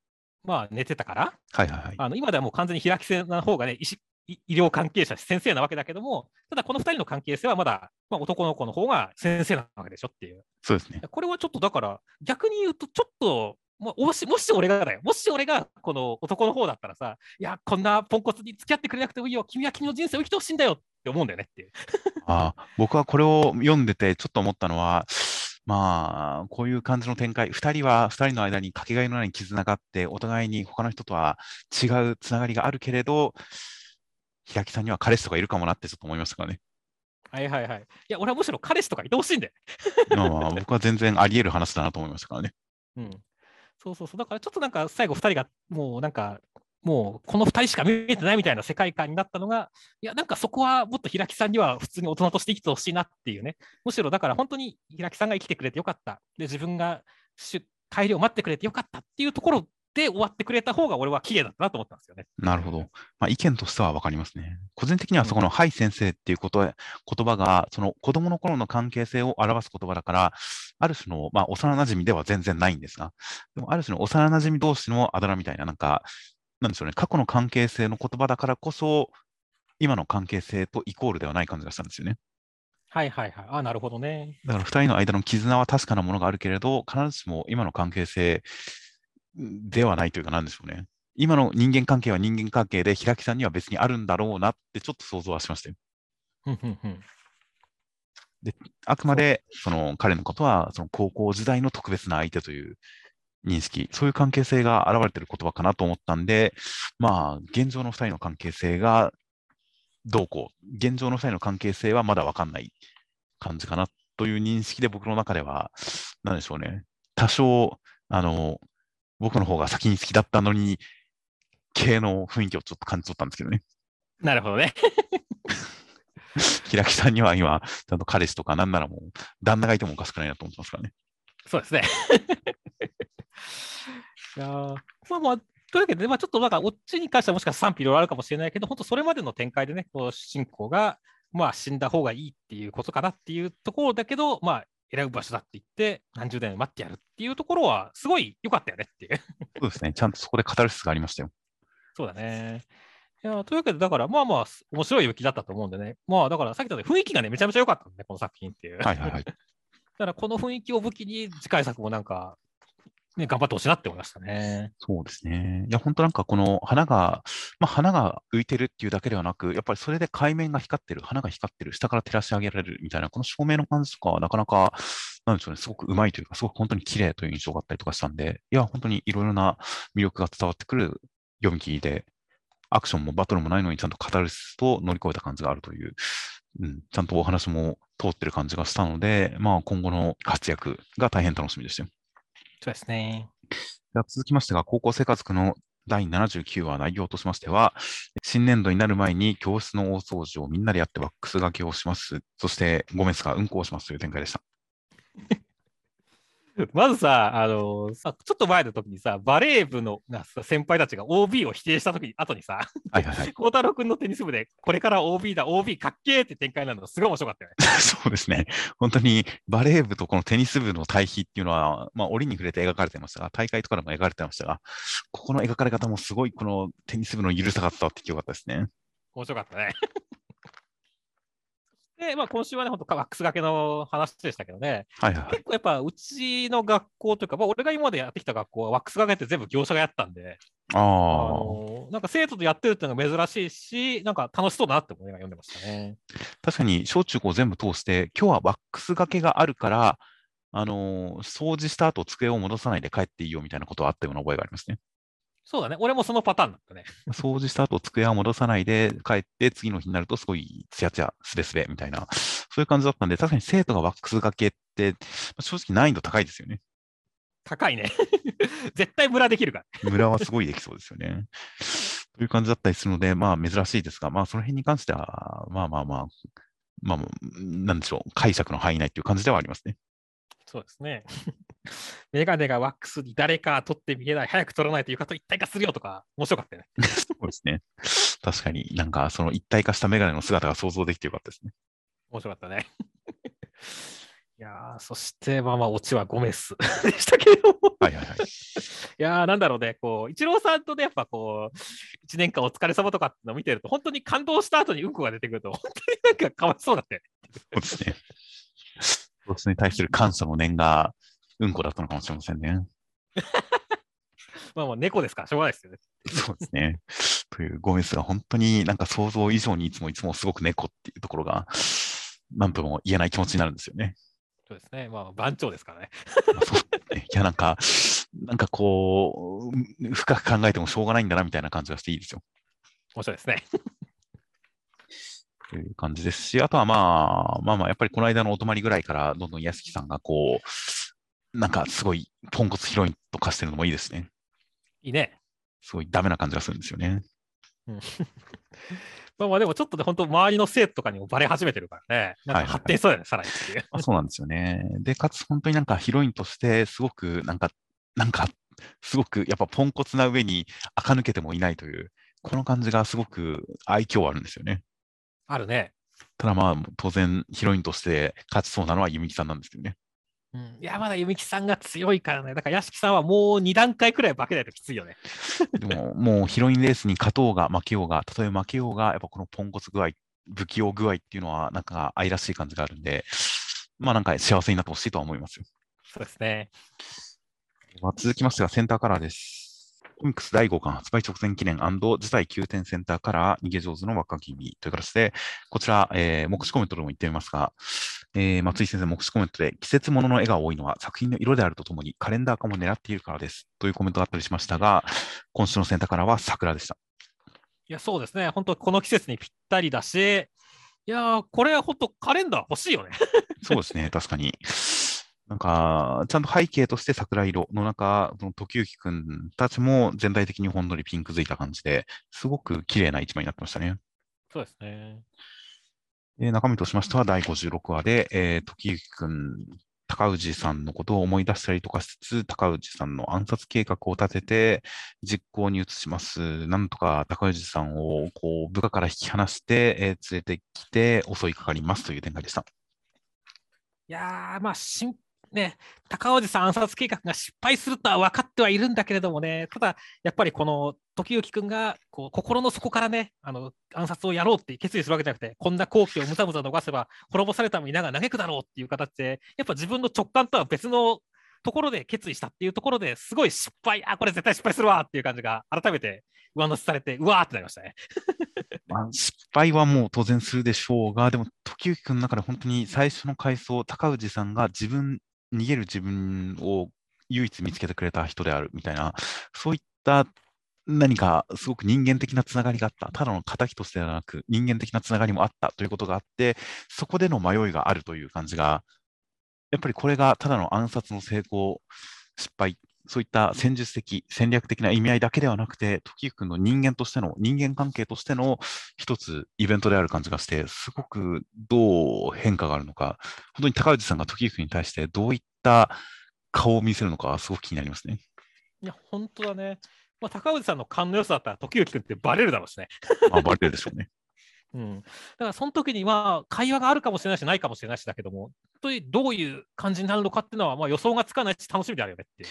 まあ寝てたから、はいはいはい。あの今ではもう完全に平木さんの方がね、医師医医療関係者、先生なわけだけども、ただこの2人の関係性はまだ、まあ、男の子の方が先生なわけでしょっていう。そうですね。これはちょっとだから、逆に言うと、ちょっと、ももしもし俺がだよ、もし俺がこの男の方だったらさ、いや、こんなポンコツに付き合ってくれなくてもいいよ、君は君の人生を生きてほしいんだよって思うんだよねっていう。<laughs> ああ僕はこれを読んでてちょっと思ったのは、まあ、こういう感じの展開、二人は二人の間にかけがえのない絆があって、お互いに他の人とは違うつながりがあるけれど、平木さんには彼氏とかいるかもなってちょっと思いましたからね。はいはいはい。いや、俺はむしろ彼氏とかいてほしいんだよ。まあまあ、僕は全然あり得る話だなと思いましたからね。うん。そうそうそう。だからちょっとなんか最後2人がもうなんか、もうこの2人しか見えてないみたいな世界観になったのが、いや、なんかそこはもっと平木さんには普通に大人として生きてほしいなっていうね。むしろだから本当に平木さんが生きてくれてよかった。で、自分がし帰りを待ってくれてよかったっていうところで終わってくれた方が俺は綺麗だったなと思ったんですよね。なるほど。まあ、意見としては分かりますね。個人的にはそこの、はい先生っていうこと、言葉が、その子供の頃の関係性を表す言葉だから、ある種の、まあ、幼馴染では全然ないんですが、でもある種の幼馴染同士のあだ名みたいな、なんか、なんでしょうね、過去の関係性の言葉だからこそ、今の関係性とイコールではない感じがしたんですよね。はいはいはい。あなるほどね。だから二人の間の絆は確かなものがあるけれど、必ずしも今の関係性ではないというか、なんでしょうね。今の人間関係は人間関係で、平木さんには別にあるんだろうなってちょっと想像はしましたよ。ふんふんふんあくまでその彼のことはその高校時代の特別な相手という認識、そういう関係性が現れている言葉かなと思ったんで、まあ、現状の二人の関係性がどうこう、現状の二人の関係性はまだわかんない感じかなという認識で僕の中では、なんでしょうね、多少、あの、僕の方が先に好きだったのに、系の雰囲気をちょっと感じ取ったんですけどね。なるほどね。平木さんには今、ちゃんと彼氏とかなんならもう、旦那がいてもおかしくないなと思ってますからね。そうですね。いやーまあまあ、というわけで、まあ、ちょっとなんか、オッチに関してはもしかしたら賛否いろいろあるかもしれないけど、本当それまでの展開でね、こう主人公が、まあ、死んだ方がいいっていうことかなっていうところだけど、まあ、選ぶ場所だって言って、何十年待ってやるっていうところは、すごい良かったよねっていう。そうですね。ちゃんとそこでカタルシスがありましたよ。そうだね。いやというわけで、だから、まあまあ、面白い雪だったと思うんでね。まあ、だから、さっき言ったように雰囲気がね、めちゃめちゃ良かったんでね、この作品っていう。はいはいはい。<laughs> だから、この雰囲気を武器に、次回作もなんか、ね、頑張ってほしいなって思いましたね。そうですね。いや、本当なんかこの花が、まあ、花が浮いてるっていうだけではなく、やっぱりそれで海面が光ってる、花が光ってる、下から照らし上げられるみたいな、この照明の感じとかなかなか、なんでしょうね、すごくうまいというか、すごく本当に綺麗という印象があったりとかしたんで、いや、本当にいろいろな魅力が伝わってくる読み切りで、アクションもバトルもないのにちゃんとカタルシスと乗り越えた感じがあるという、うん、ちゃんとお話も通ってる感じがしたので、まあ、今後の活躍が大変楽しみでしたよ。そうですね。では続きましてが、高校生活区の第79話内容としましては、新年度になる前に教室の大掃除をみんなでやってワックスがけをします。そして、ゴメスが運行をしますという展開でした。<laughs> まずさ、あのさ、ちょっと前の時にさ、バレー部の先輩たちが OB を否定した時に後にさ、はいはいはい。孝太郎君のテニス部で、これから OB だ、OB かっけーって展開なのがすごい面白かったよね。<laughs> そうですね。本当にバレー部とこのテニス部の対比っていうのは、まあ、折に触れて描かれてましたが、大会とかでも描かれてましたが、ここの描かれ方もすごいこのテニス部の緩さが伝わってきてよかったですね。面白かったね。で、まあ、今週はね、本当ワックス掛けの話でしたけどね、はいはいはい結。構やっぱうちの学校というか、まあ、俺が今までやってきた学校はワックス掛けって全部業者がやったんで、あああ、のなんか生徒とやってるっていうのが珍しいし、なんか楽しそうだなって思いながら読んでましたね。確かに小中高全部通して、今日はワックス掛けがあるから、あのー掃除した後机を戻さないで帰っていいよみたいなことはあったような覚えがありますね。そうだね、俺もそのパターンだったね。掃除した後机は戻さないで帰って次の日になるとすごいツヤツヤ、スベスベみたいな、そういう感じだったんで、確かに生徒がワックス掛けって、まあ正直難易度高いですよね。高いね。<laughs> 絶対ムラできるから。村はすごいできそうですよね。という感じだったりするので、まあ珍しいですが、まあその辺に関しては、まあまあまあ、まあ、なんでしょう、解釈の範囲内っていう感じではありますね。そうですね。<laughs> メガネがワックスに誰か取って見えない、早く取らないと床と一体化するよとか、面白かったよね。<laughs> そうですね。確かになんかその一体化したメガネの姿が想像できてよかったですね。面白かったね。<laughs> いやーそして、まあまあ、オチはゴメスでしたけれども。はいはいはい。いやーなんだろうね、こう、イチローさんとね、やっぱこう、1年間お疲れ様とかってのを見てると、本当に感動した後にうんこが出てくると、本当になんかかわいそうだって。そうですね。そいつに対する感謝の念がうんこだったのかもしれませんね。<laughs> まあまあ、猫ですから、しょうがないですよね。そうですね。というゴメスが本当になんか想像以上にいつもいつもすごく猫っていうところが、なんとも言えない気持ちになるんですよね。そうですね。まあ、番長ですからね。いや、なんか、なんかこう、深く考えてもしょうがないんだなみたいな感じがしていいですよ。面白いですね。という感じですし、あとはまあ、まあまあ、やっぱりこの間のお泊まりぐらいから、どんどん安木さんがこう、なんかすごいポンコツヒロインと化してるのもいいですね。いいね。すごいダメな感じがするんですよね。<laughs> まあまあ、でもちょっとね、本当周りの生徒とかにもバレ始めてるからね。なんか発展しそうだよね、さらにっていう。ま <laughs> あそうなんですよね。で、かつ本当になんかヒロインとして、すごくなんか、なんか、すごくやっぱポンコツな上に垢抜けてもいないという、この感じがすごく愛嬌あるんですよね。あるね。ただまあ、当然ヒロインとして勝ちそうなのは弓木さんなんですよね。うん、いや、まだ弓木さんが強いからね。だから屋敷さんはもう2段階くらい化けないときついよね。<laughs> でも、もうヒロインレースに勝とうが負けようが、たとえ負けようが、やっぱこのポンコツ具合、不器用具合っていうのは、なんか愛らしい感じがあるんで、まあなんか幸せになってほしいとは思いますよ。そうですね。まあ続きましてはセンターカラーです。コミックス第5巻発売直前記念次対9点センターカラー逃げ上手の若君という形で、こちら、えー目視コメントでも言ってみますが、えー松井先生、目視コメントで季節物の絵が多いのは作品の色であるとともにカレンダー化も狙っているからですというコメントがあったりしましたが、今週のセンターカラーは桜でした。いや、そうですね。本当この季節にぴったりだし、いやー、これは本当カレンダー欲しいよね。そうですね、確かに。なんか、ちゃんと背景として桜色の中、その時行くんたちも全体的にほんのりピンクづいた感じで、すごく綺麗な一枚になってましたね。そうですね。で中身としましては第56話で、えー、時行くん、高氏さんのことを思い出したりとかしつつ、高氏さんの暗殺計画を立てて実行に移します。なんとか高氏さんをこう部下から引き離して、えー連れてきて襲いかかりますという展開でした。いやー、まあ、しんね、高尾路さん暗殺計画が失敗するとは分かってはいるんだけれどもね、ただ、やっぱりこの時行君がこう心の底からね、あの暗殺をやろうって決意するわけじゃなくて、こんな好機をむざむざ逃せば、滅ぼされた皆が嘆くだろうっていう形で、やっぱ自分の直感とは別のところで決意したっていうところですごい失敗、あ、これ絶対失敗するわっていう感じが改めて上乗せされて、うわーってなりましたね。<laughs> まあ、失敗はもう当然するでしょうが、でも時行君の中で本当に最初の回想、高氏さんが自分、逃げる自分を唯一見つけてくれた人であるみたいな、そういった何かすごく人間的なつながりがあった。ただの仇としてではなく、人間的なつながりもあったということがあって、そこでの迷いがあるという感じが、やっぱりこれがただの暗殺の成功、失敗、そういった戦術的、戦略的な意味合いだけではなくて、時行君の人間としての、人間関係としての一つイベントである感じがして、すごくどう変化があるのか、本当に高内さんが時行君に対してどういった顔を見せるのか、すごく気になりますね。いや、本当だね。まあ、高内さんの勘の良さだったら、時行君ってバレるだろうしね。<laughs> まあ、バレるでしょうね。うん、だからその時には会話があるかもしれないしないかもしれないしだけども、どういう感じになるのかっていうのはまあ予想がつかないし楽しみであるよねって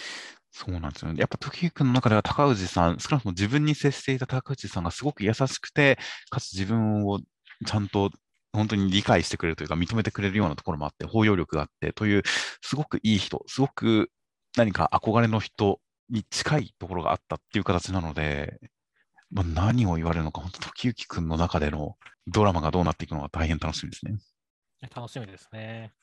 そうなんですよね。やっぱ時君の中では高氏さん、少なくとも自分に接していた高氏さんがすごく優しくて、かつ自分をちゃんと本当に理解してくれるというか、認めてくれるようなところもあって、包容力があってという、すごくいい人、すごく何か憧れの人に近いところがあったっていう形なので、まあ、何を言われるのか、本当、時行君の中でのドラマがどうなっていくのか大変楽しみですね。楽しみですね。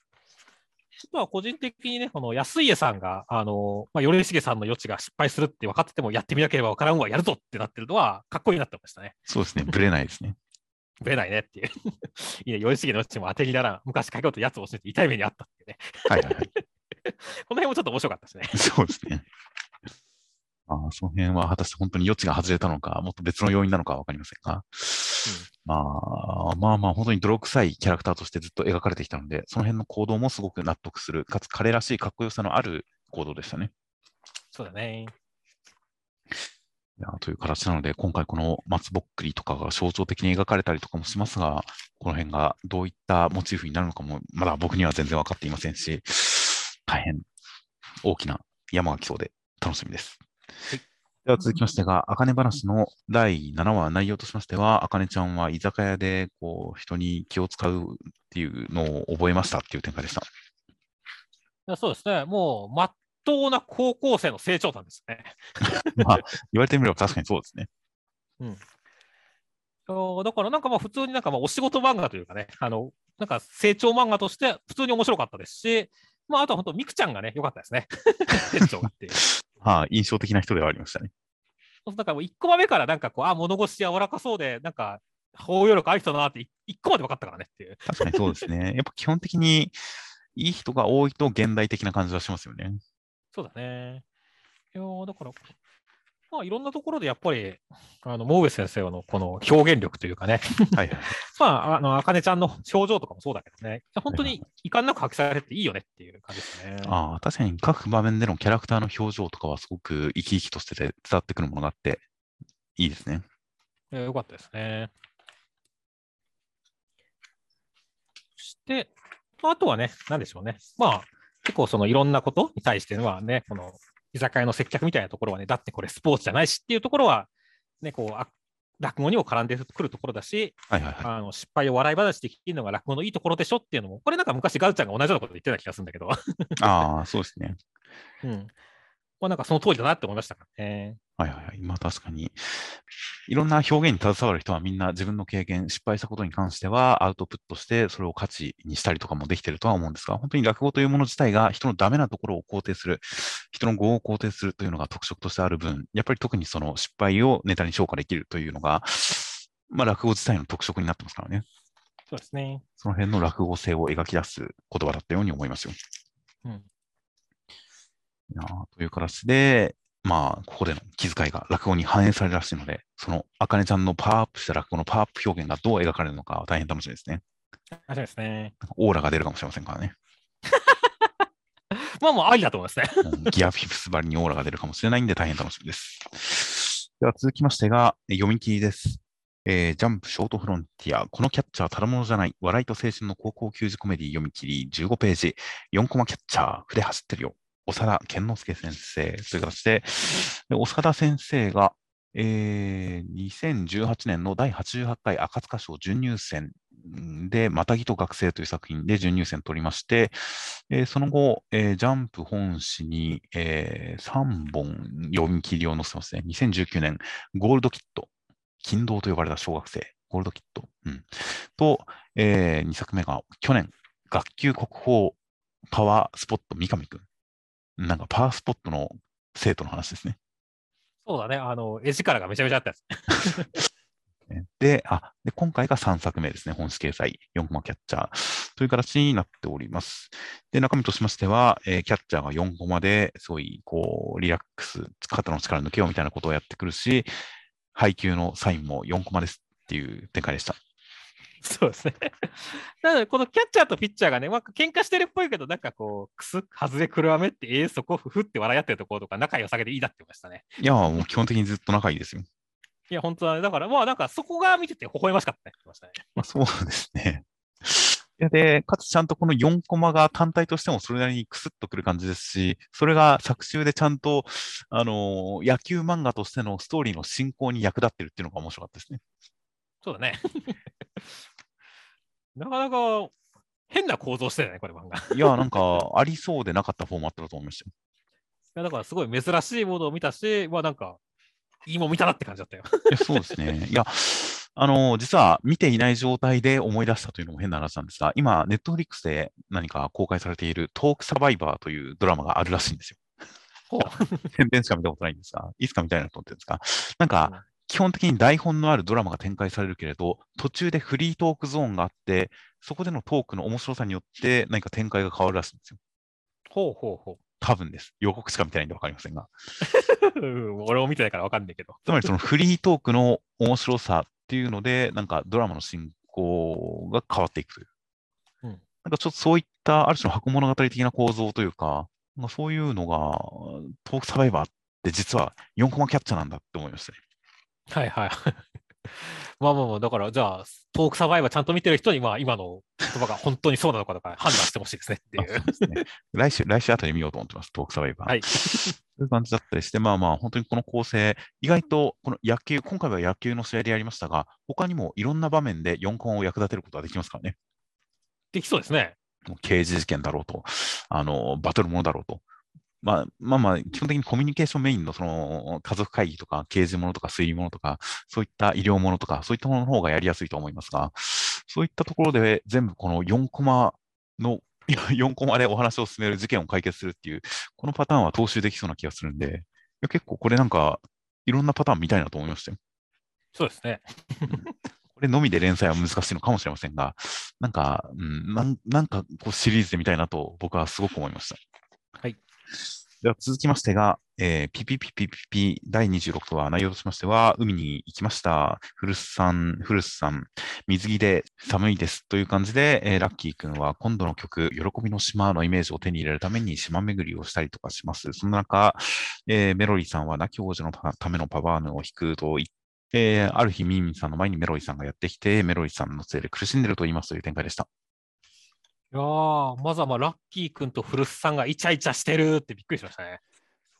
あとは個人的にね、この安家さんが、あの、まあ、米重さんの余地が失敗するって分かってても、やってみなければ分からんわ、やるぞってなってるのは、かっこいいなってましたね。そうですね、ぶれないですね。<laughs> ぶれないねっていう。<laughs> いいね、米重の余地も当てにならん。昔かけようとやつを教えて痛い目にあったってね。はいはいはい。<laughs> この辺もちょっと面白かったですね。そうですね。あその辺は果たして本当に余地が外れたのか、もっと別の要因なのかわかりませんが、うん、まあ、まあまあ、本当に泥臭いキャラクターとしてずっと描かれてきたので、その辺の行動もすごく納得する、かつ彼らしいかっこよさのある行動でしたね。そうだね。いやという形なので、今回この松ぼっくりとかが象徴的に描かれたりとかもしますが、この辺がどういったモチーフになるのかも、まだ僕には全然分かっていませんし、大変大きな山が来そうで楽しみです。はい、では続きましてが、あかね話の第7話、内容としましては、あかねちゃんは居酒屋でこう人に気を使うっていうのを覚えましたっていう展開でした。いやそうですね、もう、まっとうな高校生の成長なんですね。<laughs> まあ、言われてみれば確かにそうですね。うん。だからなんかまあ普通になんかまあお仕事漫画というかね、あの、なんか成長漫画として普通に面白かったですし、まああとは本当、みくちゃんがね、良かったですね。<laughs> 店長がっていう。はあ、印象的な人ではありましたね。だからもう1個目からなんかこう、あ、物腰柔らかそうで、なんか、包容力ある人だなって1個まで分かったからねっていう。確かにそうですね。<laughs> やっぱ基本的にいい人が多いと現代的な感じはしますよね。そうだね。いやだから、まあ、いろんなところでやっぱり、あの、モーベ先生のこの表現力というかね、はい、<laughs> まあ、あの、あかねちゃんの表情とかもそうだけどね、本当に遺憾なく発揮されていいよねっていう感じですね。ああ、確かに各場面でのキャラクターの表情とかはすごく生き生きとして伝わってくるものがあって、いいですね。えー、よかったですね。そして、あとはね、なんでしょうね。まあ、結構そのいろんなことに対してはね、この居酒屋の接客みたいなところはね、だってこれスポーツじゃないしっていうところは、ね、こう、落語にも絡んでくるところだし、はいはいはい、あの失敗を笑い話で聞るのが落語のいいところでしょっていうのも、これなんか昔ガウちゃんが同じようなこと言ってた気がするんだけど。ああ、そうですね。うん。まあ、なんかその通りだなって思いましたからね。はいはいはい。まあ確かに、いろんな表現に携わる人はみんな自分の経験、失敗したことに関してはアウトプットして、それを価値にしたりとかもできてるとは思うんですが、本当に落語というもの自体が人のダメなところを肯定する、人の語を肯定するというのが特色としてある分、やっぱり特にその失敗をネタに消化できるというのが、まあ落語自体の特色になってますからね。そうですね。その辺の落語性を描き出す言葉だったように思いますよ。うん。という形で、まあ、ここでの気遣いが落語に反映されるらしいので、その、あかねちゃんのパワーアップした落語のパワーアップ表現がどう描かれるのか大変楽しみですね。楽しみですね。オーラが出るかもしれませんからね。<laughs> まあもうありだと思いますね。<laughs> ギアフィフスバリにオーラが出るかもしれないんで大変楽しみです。では続きましてが、読み切りです。えー、ジャンプショートフロンティア、このキャッチャーただものじゃない、笑いと青春の高校球児コメディ読み切り15ページ、4コマキャッチャー、筆走ってるよ。長田健之介先生という形で、で長田先生が、えー、2018年の第88回赤塚賞準入選で、またぎと学生という作品で準入選を取りまして、えー、その後、えー、ジャンプ本誌に、えー、3本読み切りを載せますね。2019年、ゴールドキット、金堂と呼ばれた小学生、ゴールドキット、うん、と、えー、2作目が去年、学級国宝パワースポット三上くん。なんかパワースポットの生徒の話ですね。そうだね。あの、絵力がめちゃめちゃあったやつ。<laughs> で、あ、で、今回が3作目ですね。本誌掲載、4コマキャッチャーという形になっております。で、中身としましては、えーキャッチャーが4コマで、すごい、こう、リラックス、肩の力抜けようみたいなことをやってくるし、配球のサインも4コマですっていう展開でした。そうですね。なので、このキャッチャーとピッチャーがね、まあ、喧嘩してるっぽいけど、なんかこう、くす、外れ狂わめって、ええそこ、ふふって笑い合ってるところとか、仲良さげでいいなって言いましたね。いや、もう基本的にずっと仲いいですよ。いや、本当だね。だから、まあ、なんかそこが見てて微笑ましかったね。ましたね。まあ、そうですね。いやで、かつちゃんとこの4コマが単体としてもそれなりにクスッとくる感じですし、それが作中でちゃんと、あのー野球漫画としてのストーリーの進行に役立ってるっていうのが面白かったですね。そうだね。なかなか変な構造してるね、これ漫画。いいや、なんか、ありそうでなかったフォーマットだと思いましたよ。や、だからすごい珍しいものを見たし、まあなんか、いいもん見たなって感じだったよ。いやそうですね。いや、あのー実は見ていない状態で思い出したというのも変な話なんですが、今、ネットフリックスで何か公開されているトークサバイバーというドラマがあるらしいんですよ。宣伝しか見たことないんですが、いつか見たいなと思ってるんですが、なんか、基本的に台本のあるドラマが展開されるけれど、途中でフリートークゾーンがあって、そこでのトークの面白さによって何か展開が変わるらしいんですよ。ほうほうほ多分です。予告しか見てないんで分かりませんが。<laughs> 俺も見てないからわかんないけど。つまりそのフリートークの面白さっていうので、なんかドラマの進行が変わっていくという。うんなんかちょっとそういったある種の箱物語的な構造というか、まあ、そういうのがトークサバイバーって実は4コマキャッチャーなんだって思いましたね。はいはい。<laughs> まあまあまあ、だから、じゃあ、トークサバイバーちゃんと見てる人に、まあ、今の言葉が本当にそうなのかとか <laughs> 判断してほしいですねってあいう。そうですね。来週、来週あたり見ようと思ってます、トークサバイバー。はい。そういう感じだったりして、まあまあ、本当にこの構成、意外とこの野球、今回は野球の試合でやりましたが、他にもいろんな場面で4コマを役立てることができますからね？できそうですね。刑事事件だろうと、あの、バトルものだろうと。まあまあまあ、基本的にコミュニケーションメインのその家族会議とか刑事ものとか推理ものとか、そういった医療ものとか、そういったものの方がやりやすいと思いますが、そういったところで全部この4コマの、いや4コマでお話を進める事件を解決するっていう、このパターンは踏襲できそうな気がするんで、結構これなんか、いろんなパターン見たいなと思いましたよ。そうですね。<laughs> これのみで連載は難しいのかもしれませんが、なんか、うん、なんなんかこうシリーズで見たいなと僕はすごく思いました。はい。では続きましてが、えー、ピピピピピピ第26話、内容としましては、海に行きました。古巣さん、古巣さん、水着で寒いですという感じで、えーラッキーくんは今度の曲、喜びの島のイメージを手に入れるために島巡りをしたりとかします。その中、えーメロリーさんは亡き王子のためのパワーヌを弾くと言って、ある日、ミーミンさんの前にメロリーさんがやってきて、メロリーさんのせいで苦しんでると言いますという展開でした。いやーまずはまあラッキー君と古巣さんがイチャイチャしてるってびっくりしましたね。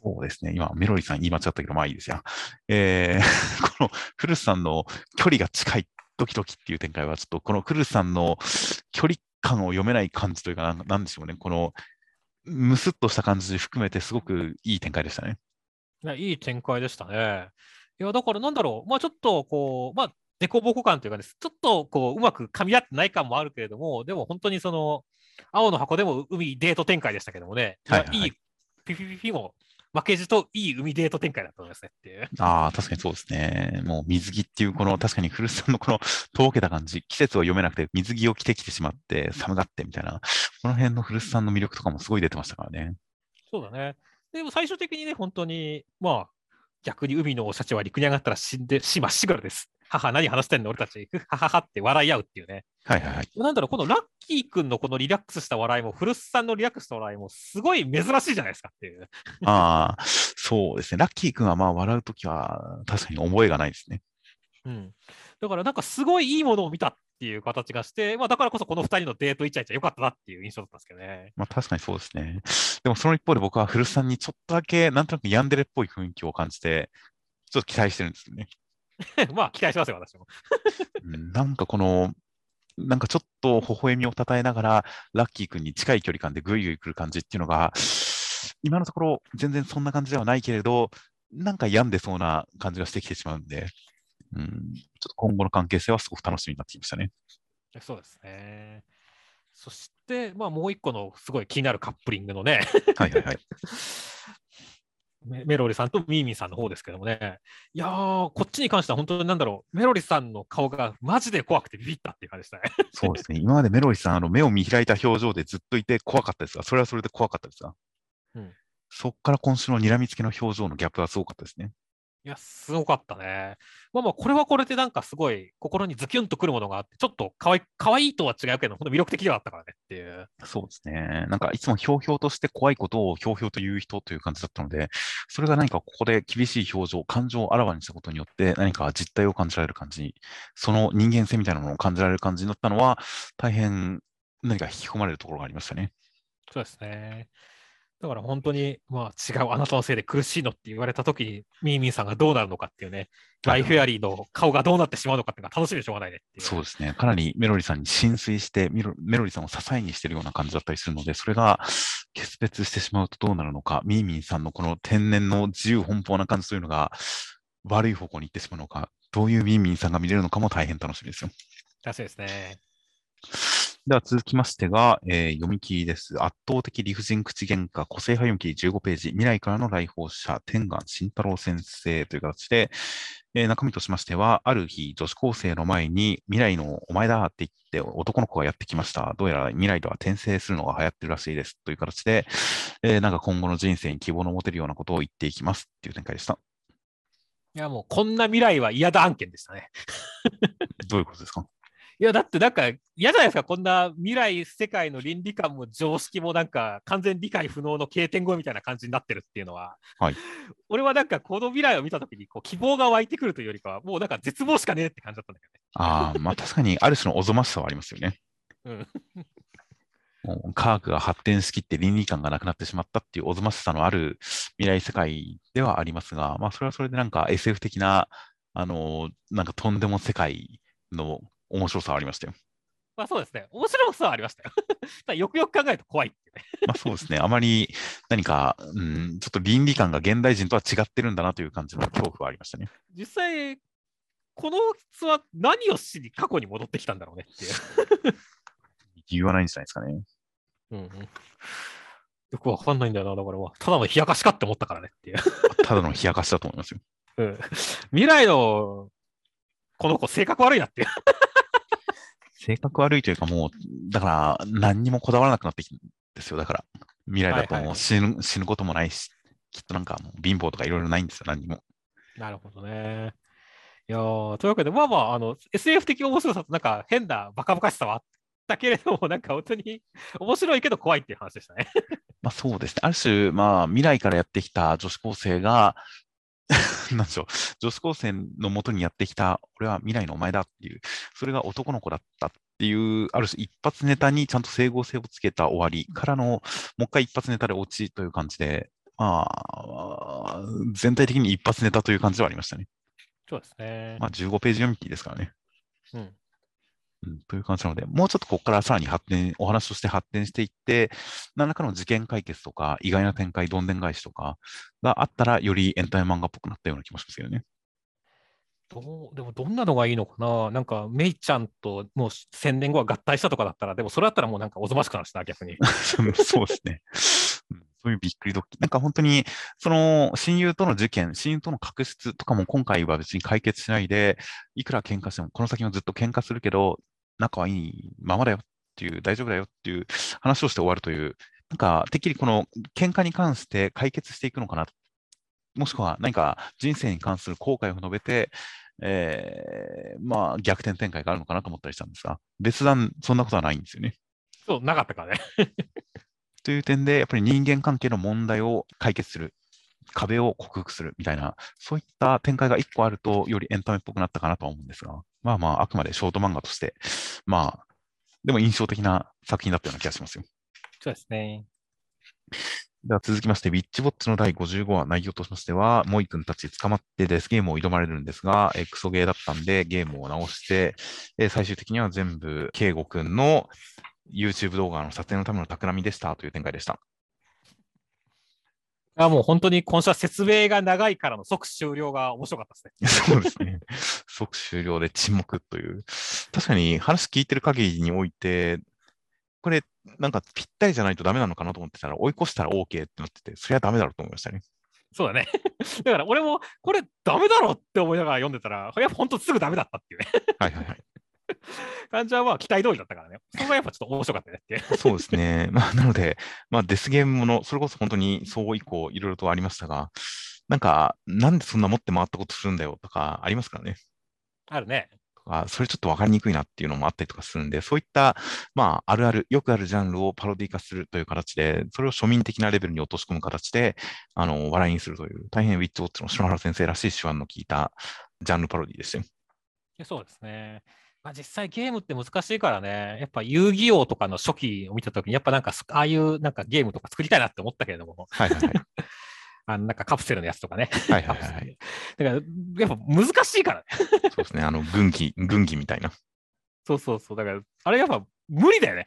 そうですね。今、メロリーさん言い間違ったけど、まあいいですよ。えー <laughs> この古巣さんの距離が近いドキドキっていう展開は、ちょっとこの古巣さんの距離感を読めない感じというか、なんでしょうね。このムスッとした感じ含めて、すごくいい展開でしたね。いい展開でしたね。いや、だからなんだろう、まあちょっとこう、まあ、デコボコ感というかです、ちょっとこう、うまく噛み合ってない感もあるけれども、でも本当にその、青の箱でも海デート展開でしたけどもね、はいはいはいいい、ピピピピも負けじといい海デート展開だったんですねっていう。ああ、確かにそうですね。もう水着っていう、この確かに古巣さんのこのとぼけた感じ、季節を読めなくて水着を着てきてしまって寒がってみたいな、この辺の古巣さんの魅力とかもすごい出てましたからね。そうだね。でも最終的にね、本当に、まあ、逆に海のシャチは陸に上がったら死んで、死まっしぐらです。母、何話してんの？俺たち。<laughs> はははって笑い合うっていうね。はいはいはい。なんだろう、このラッキー君のこのリラックスした笑いも、古巣さんのリラックスした笑いも、すごい珍しいじゃないですかっていう。ああ、そうですね。ラッキー君はまあ笑うときは確かに覚えがないですね。うん。だからなんかすごいいいものを見たっていう形がして、まあだからこそこの2人のデートイチャイチャ良かったなっていう印象だったんですけどね。まあ確かにそうですね。でもその一方で僕は古巣さんにちょっとだけなんとなくヤンデレっぽい雰囲気を感じて、ちょっと期待してるんですよね。<laughs> まあ期待しますよ、私も。<laughs> うんなんかこの、なんかちょっと微笑みをたたえながら、ラッキー君に近い距離感でぐいぐい来る感じっていうのが、今のところ全然そんな感じではないけれど、なんか病んでそうな感じがしてきてしまうんで、うん、ちょっと今後の関係性はすごく楽しみになってきましたね。そうですね。そして、まあもう一個のすごい気になるカップリングのね、はいはいはい。<laughs> メメロリさんとミーミンさんの方ですけどもね、いやー、こっちに関しては本当になんだろう、メロリさんの顔がマジで怖くてビビったっていう感じでしたね。そうですね。今までメロリさん、あの目を見開いた表情でずっといて怖かったですが、それはそれで怖かったですが、うんそっから今週の睨みつけの表情のギャップはすごかったですね。いや、すごかったね。まあまあ、これはこれでなんかすごい心にズキュンとくるものがあって、ちょっとかわい可愛いとは違うけど、本当魅力的ではあったからねっていう。そうですね。なんかいつもひょうひょうとして怖いことをひょうひょうと言う人という感じだったので、それが何かここで厳しい表情、感情をあらわにしたことによって何か実態を感じられる感じ、その人間性みたいなものを感じられる感じになったのは、大変何か引き込まれるところがありましたね。そうですね。だから本当に、まあ違う、あなたのせいで苦しいのって言われたときに、ミーミーさんがどうなるのかっていうね、ライフェアリーの顔がどうなってしまうのかっていうのが楽しみでしょうがないね。そうですね。かなりメロリさんに浸水して、メロメロリさんを支えにしているような感じだったりするので、それが決別してしまうとどうなるのか、ミーミーさんのこの天然の自由奔放な感じというのが悪い方向に行ってしまうのか、どういうミーミーさんが見れるのかも大変楽しみですよ。らしいですね。では続きましてが、えー読み切りです。圧倒的理不尽口喧嘩、個性派読み切り15ページ、未来からの来訪者、天眼慎太郎先生という形で、えー中身としましては、ある日、女子高生の前に未来のお前だって言って男の子がやってきました。どうやら未来では転生するのが流行ってるらしいです。という形で、えーなんか今後の人生に希望の持てるようなことを言っていきますっていう展開でした。いや、もうこんな未来は嫌だ案件でしたね。<laughs> どういうことですか？いや、だってなんか嫌じゃないですか、こんな未来世界の倫理観も常識もなんか完全理解不能の経典語みたいな感じになってるっていうのは、はい俺はなんかこの未来を見たときにこう希望が湧いてくるというよりかは、もうなんか絶望しかねえって感じだったんだけああ、まあ確かにある種のおぞましさはありますよね。どね。もう科学が発展しきって倫理観がなくなってしまったっていうおぞましさのある未来世界ではありますが、まあそれはそれでなんか SF 的な、あのなんかとんでも世界の面白さはありましたよ。まあそうですね、面白さはありましたよ。<laughs> ただよくよく考えると怖いってね。<laughs> まあそうですね。あまり何か、うん、ちょっと倫理観が現代人とは違ってるんだなという感じの恐怖はありましたね。実際、この人は何をしに過去に戻ってきたんだろうねっていう。理由はないんじゃないですかね。うんうん、よくわかんないんだよな、だからまあただの冷やかしかって思ったからねっていう。<laughs> ただの冷やかしだと思いますよ。うん未来のこの子、性格悪いなっていう。性格悪いというかもう、だから何にもこだわらなくなってきたんですよ。だから未来だとはいはいもう死ぬ、死ぬこともないし、きっとなんかもう貧乏とかいろいろないんですよ。何にも。なるほどね。いやーというわけで、まあまあ、あの、SF 的面白さとなんか変なバカバカしさはあったけれども、なんか本当に <laughs> 面白いけど怖いっていう話でしたね。<laughs> まあそうですね。ある種、まあ未来からやってきた女子高生が、なんでしょう、女子高生のもとにやってきた、俺は未来のお前だっていう、それが男の子だったっていう、ある種一発ネタにちゃんと整合性をつけた終わりからの、もう一回一発ネタで落ちという感じで、まあ、全体的に一発ネタという感じではありましたね。そうですね。まあ15ページ読み切りですからね。うん。うん、という感じなので、もうちょっとここからさらに発展、お話として発展していって、何らかの事件解決とか、意外な展開、どんでん返しとかがあったら、よりエンタメ漫画っぽくなったような気もしますけどね。どうでもどんなのがいいのかな？なんか、メイちゃんともう1000年後は合体したとかだったら、でもそれだったらもうなんかおぞましくなるしな、逆に。<laughs> そうですね。うんそういうびっくりドッキリ。なんか本当に、その親友との事件、親友との確執とかも今回は別に解決しないで、いくら喧嘩しても、この先もずっと喧嘩するけど、仲はいいままだよっていう、大丈夫だよっていう話をして終わるという、なんか、てっきりこの喧嘩に関して解決していくのかなと。もしくは何か人生に関する後悔を述べて、えーまあ逆転展開があるのかなと思ったりしたんですが、別段そんなことはないんですよね。そう、なかったからね。<laughs> という点で、やっぱり人間関係の問題を解決する、壁を克服するみたいな、そういった展開が1個あると、よりエンタメっぽくなったかなとは思うんですが、まあまあ、あくまでショート漫画として、まあ、でも印象的な作品だったような気がしますよ。そうですね。では続きまして、ウィッチボッチの第55話、内容としましては、モイ君たち捕まってデスゲームを挑まれるんですが、えークソゲーだったんで、ゲームを直して、えー最終的には全部、ケイゴ君の YouTube 動画の撮影のための企みでしたという展開でした。あもう本当に今週は説明が長いからの即終了が面白かったですね。そうですね。即終了で沈黙という。確かに話聞いてる限りにおいて、これ、なんかぴったりじゃないとダメなのかなと思ってたら、追い越したら OK ってなってて、それはダメだろうと思いましたね。そうだね。<laughs> だから俺もこれダメだろって思いながら読んでたら、やっぱ本当すぐダメだったっていうね。はいはいはい。感じはまあ期待通りだったからね。そこがやっぱちょっと面白かったねって。そうですね。まあ、なので、まあ、デスゲームもの、それこそ本当にそう以降いろいろとありましたが、なんか、なんでそんな持って回ったことするんだよとかありますからね？あるね。とか、それちょっと分かりにくいなっていうのもあったりとかするんで、そういった、まあ、あるある、よくあるジャンルをパロディ化するという形で、それを庶民的なレベルに落とし込む形で、あの、笑いにするという、大変ウィッチウォッチの篠原先生らしい手腕の効いたジャンルパロディでしたよ。そうですね。まあ、実際ゲームって難しいからね、やっぱ遊戯王とかの初期を見たときに、やっぱなんか、ああいうなんかゲームとか作りたいなって思ったけれども、はいはいはい。<laughs> あのなんかカプセルのやつとかね。はいはいはいはい。だから、やっぱ難しいからね。そうですね。あの、軍記、軍記みたいな。そうそうそう。だから、あれやっぱ無理だよね。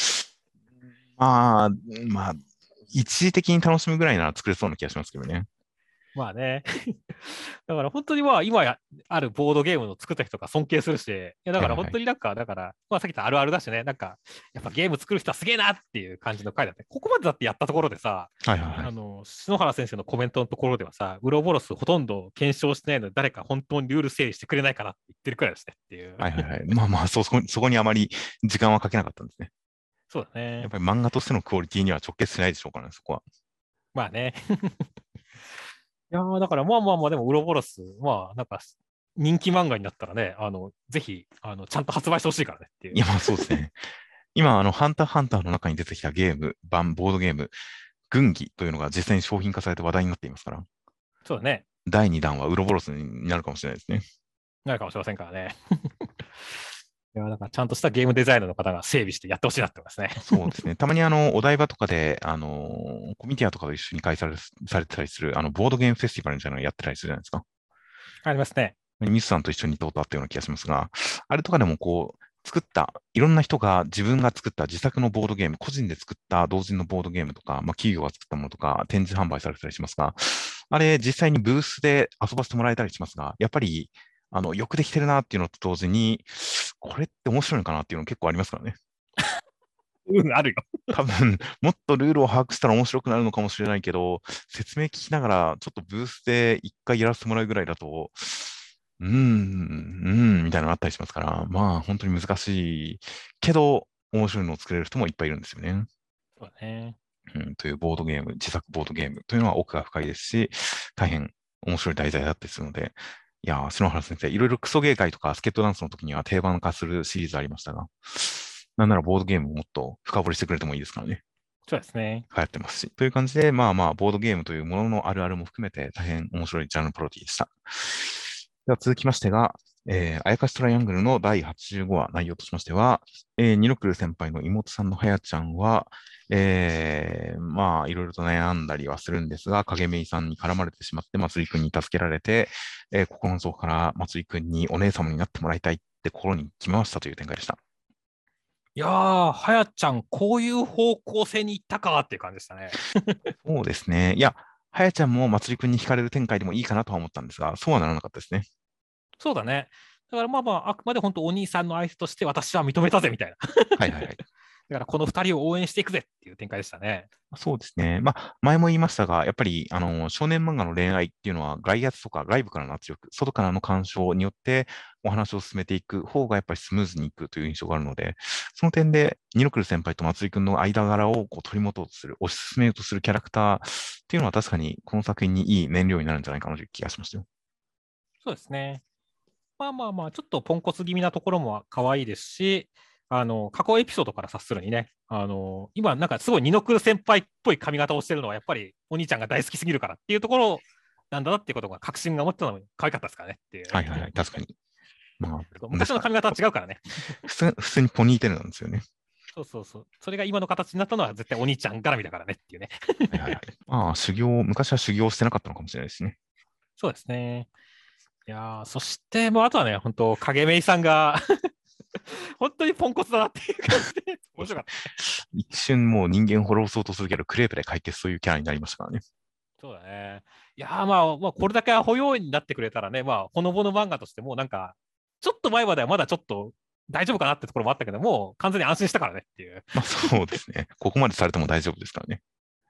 <laughs> まあ、まあ、一時的に楽しむぐらいなら作れそうな気がしますけどね。まあね。<laughs> だから本当にまあ今やあるボードゲームの作った人が尊敬するし、いやだから本当になんか、だから、まあさっき言ったあるあるだしね、なんか、やっぱゲーム作る人はすげえなっていう感じの回だった。ここまでだってやったところでさ、はいはいはい。あの、篠原先生のコメントのところではさ、ウロボロスほとんど検証してないので、誰か本当にルール整理してくれないかなって言ってるくらいですねっていう。はいはいはい。まあまあ、そそこにそこにあまり時間はかけなかったんですね。そうだねやっ。ぱり漫画としてのクオリティには直結しないでしょうからね、そこは。まあね。いやーだからまあまあまあ、でもウロボロス、まあなんか人気漫画になったらね、あの、ぜひ、あの、ちゃんと発売してほしいからねっていうい。や、まあそうですね。今、あの、ハンターハンターの中に出てきたゲーム、版、ボードゲーム、軍議というのが実際に商品化されて話題になっていますから、そうだね。第2弾はウロボロスになるかもしれないですね。なるかもしれませんからね。からちゃんとしたゲームデザイナーの方が整備してやってほしいなってますね。そうですね。<laughs> たまにあの、お台場とかで、あの、コミティアとかと一緒に開催されてたりする、あの、ボードゲームフェスティバルみたいなのやってたりするじゃないですか。ありますね。ミスさんと一緒に通ったったような気がしますが、あれとかでもこう、作った、いろんな人が自分が作った自作のボードゲーム、個人で作った同人のボードゲームとか、まあ、企業が作ったものとか、展示販売されてたりしますが、あれ、実際にブースで遊ばせてもらえたりしますが、やっぱり、あの、よくできてるなっていうのと同時に、これって面白いのかなっていうの結構ありますからね。うん、あるよ。多分、もっとルールを把握したら面白くなるのかもしれないけど、説明聞きながら、ちょっとブースで一回やらせてもらうぐらいだと、うーん、うーん、みたいなのあったりしますから、まあ、本当に難しいけど、面白いのを作れる人もいっぱいいるんですよね。そうだね。うん、というボードゲーム、自作ボードゲームというのは奥が深いですし、大変面白い題材だったりするので、いやー、篠原先生、いろいろクソ芸会とかスケットダンスの時には定番化するシリーズありましたが、なんならボードゲームをもっと深掘りしてくれてもいいですからね。そうですね。流行ってますし。という感じで、まあまあ、ボードゲームというもののあるあるも含めて大変面白いジャンルプロディでした。では続きましてが、えー、あやかしトライアングルの第85話内容としましては、えー、ニノクル先輩の妹さんのはやちゃんは、えー、まあ、いろいろと悩んだりはするんですが、影めいさんに絡まれてしまって、まつりくんに助けられて、えー、心の底からまつりくんにお姉様になってもらいたいって心に決めましたという展開でした。いやー、はやちゃん、こういう方向性に行ったかっていう感じでしたね。<laughs> そうですね。いや、はやちゃんもまつりくんに惹かれる展開でもいいかなとは思ったんですが、そうはならなかったですね。そうだね。だからまあまあ、あくまで本当お兄さんの相手として私は認めたぜみたいな。はいはいはい。<laughs> だからこの二人を応援していくぜっていう展開でしたね。そうですね。まあ、前も言いましたが、やっぱり、あの、少年漫画の恋愛っていうのは、外圧とか外部からの圧力、外からの干渉によってお話を進めていく方がやっぱりスムーズにいくという印象があるので、その点で、ニノクル先輩と松井くんの間柄をこう取り持とうとする、推し進めようとするキャラクターっていうのは確かにこの作品にいい燃料になるんじゃないかなという気がしましたよ。そうですね。まあまあまあ、ちょっとポンコツ気味なところも可愛いですし、あの、過去エピソードから察するにね、あの、今なんかすごいニノクル先輩っぽい髪型をしてるのは、やっぱりお兄ちゃんが大好きすぎるからっていうところなんだなっていうことが確信が持ってたのも可愛かったですからねっていう。はいはいはい、確かに。まあ、<laughs> 昔の髪型は違うからね。普通普通にポニーテールなんですよね。そうそうそう。それが今の形になったのは絶対お兄ちゃん絡みだからねっていうね。はいはいはい。まあ、修行、昔は修行してなかったのかもしれないですね。そうですね。いやーそして、もうあとはね、本当影めいさんが <laughs> 本当にポンコツだなっていう感じで、面白かった。一瞬もう人間滅ぼそうとするけど、クレープで解決というキャラになりましたからね。そうだね。いやーまあ、まあ、これだけアホ要員になってくれたらね、まあ、ほのぼの漫画としても、なんか、ちょっと前まではまだちょっと大丈夫かなってところもあったけど、もう完全に安心したからねっていう。まあそうですね。ここまでされても大丈夫ですからね。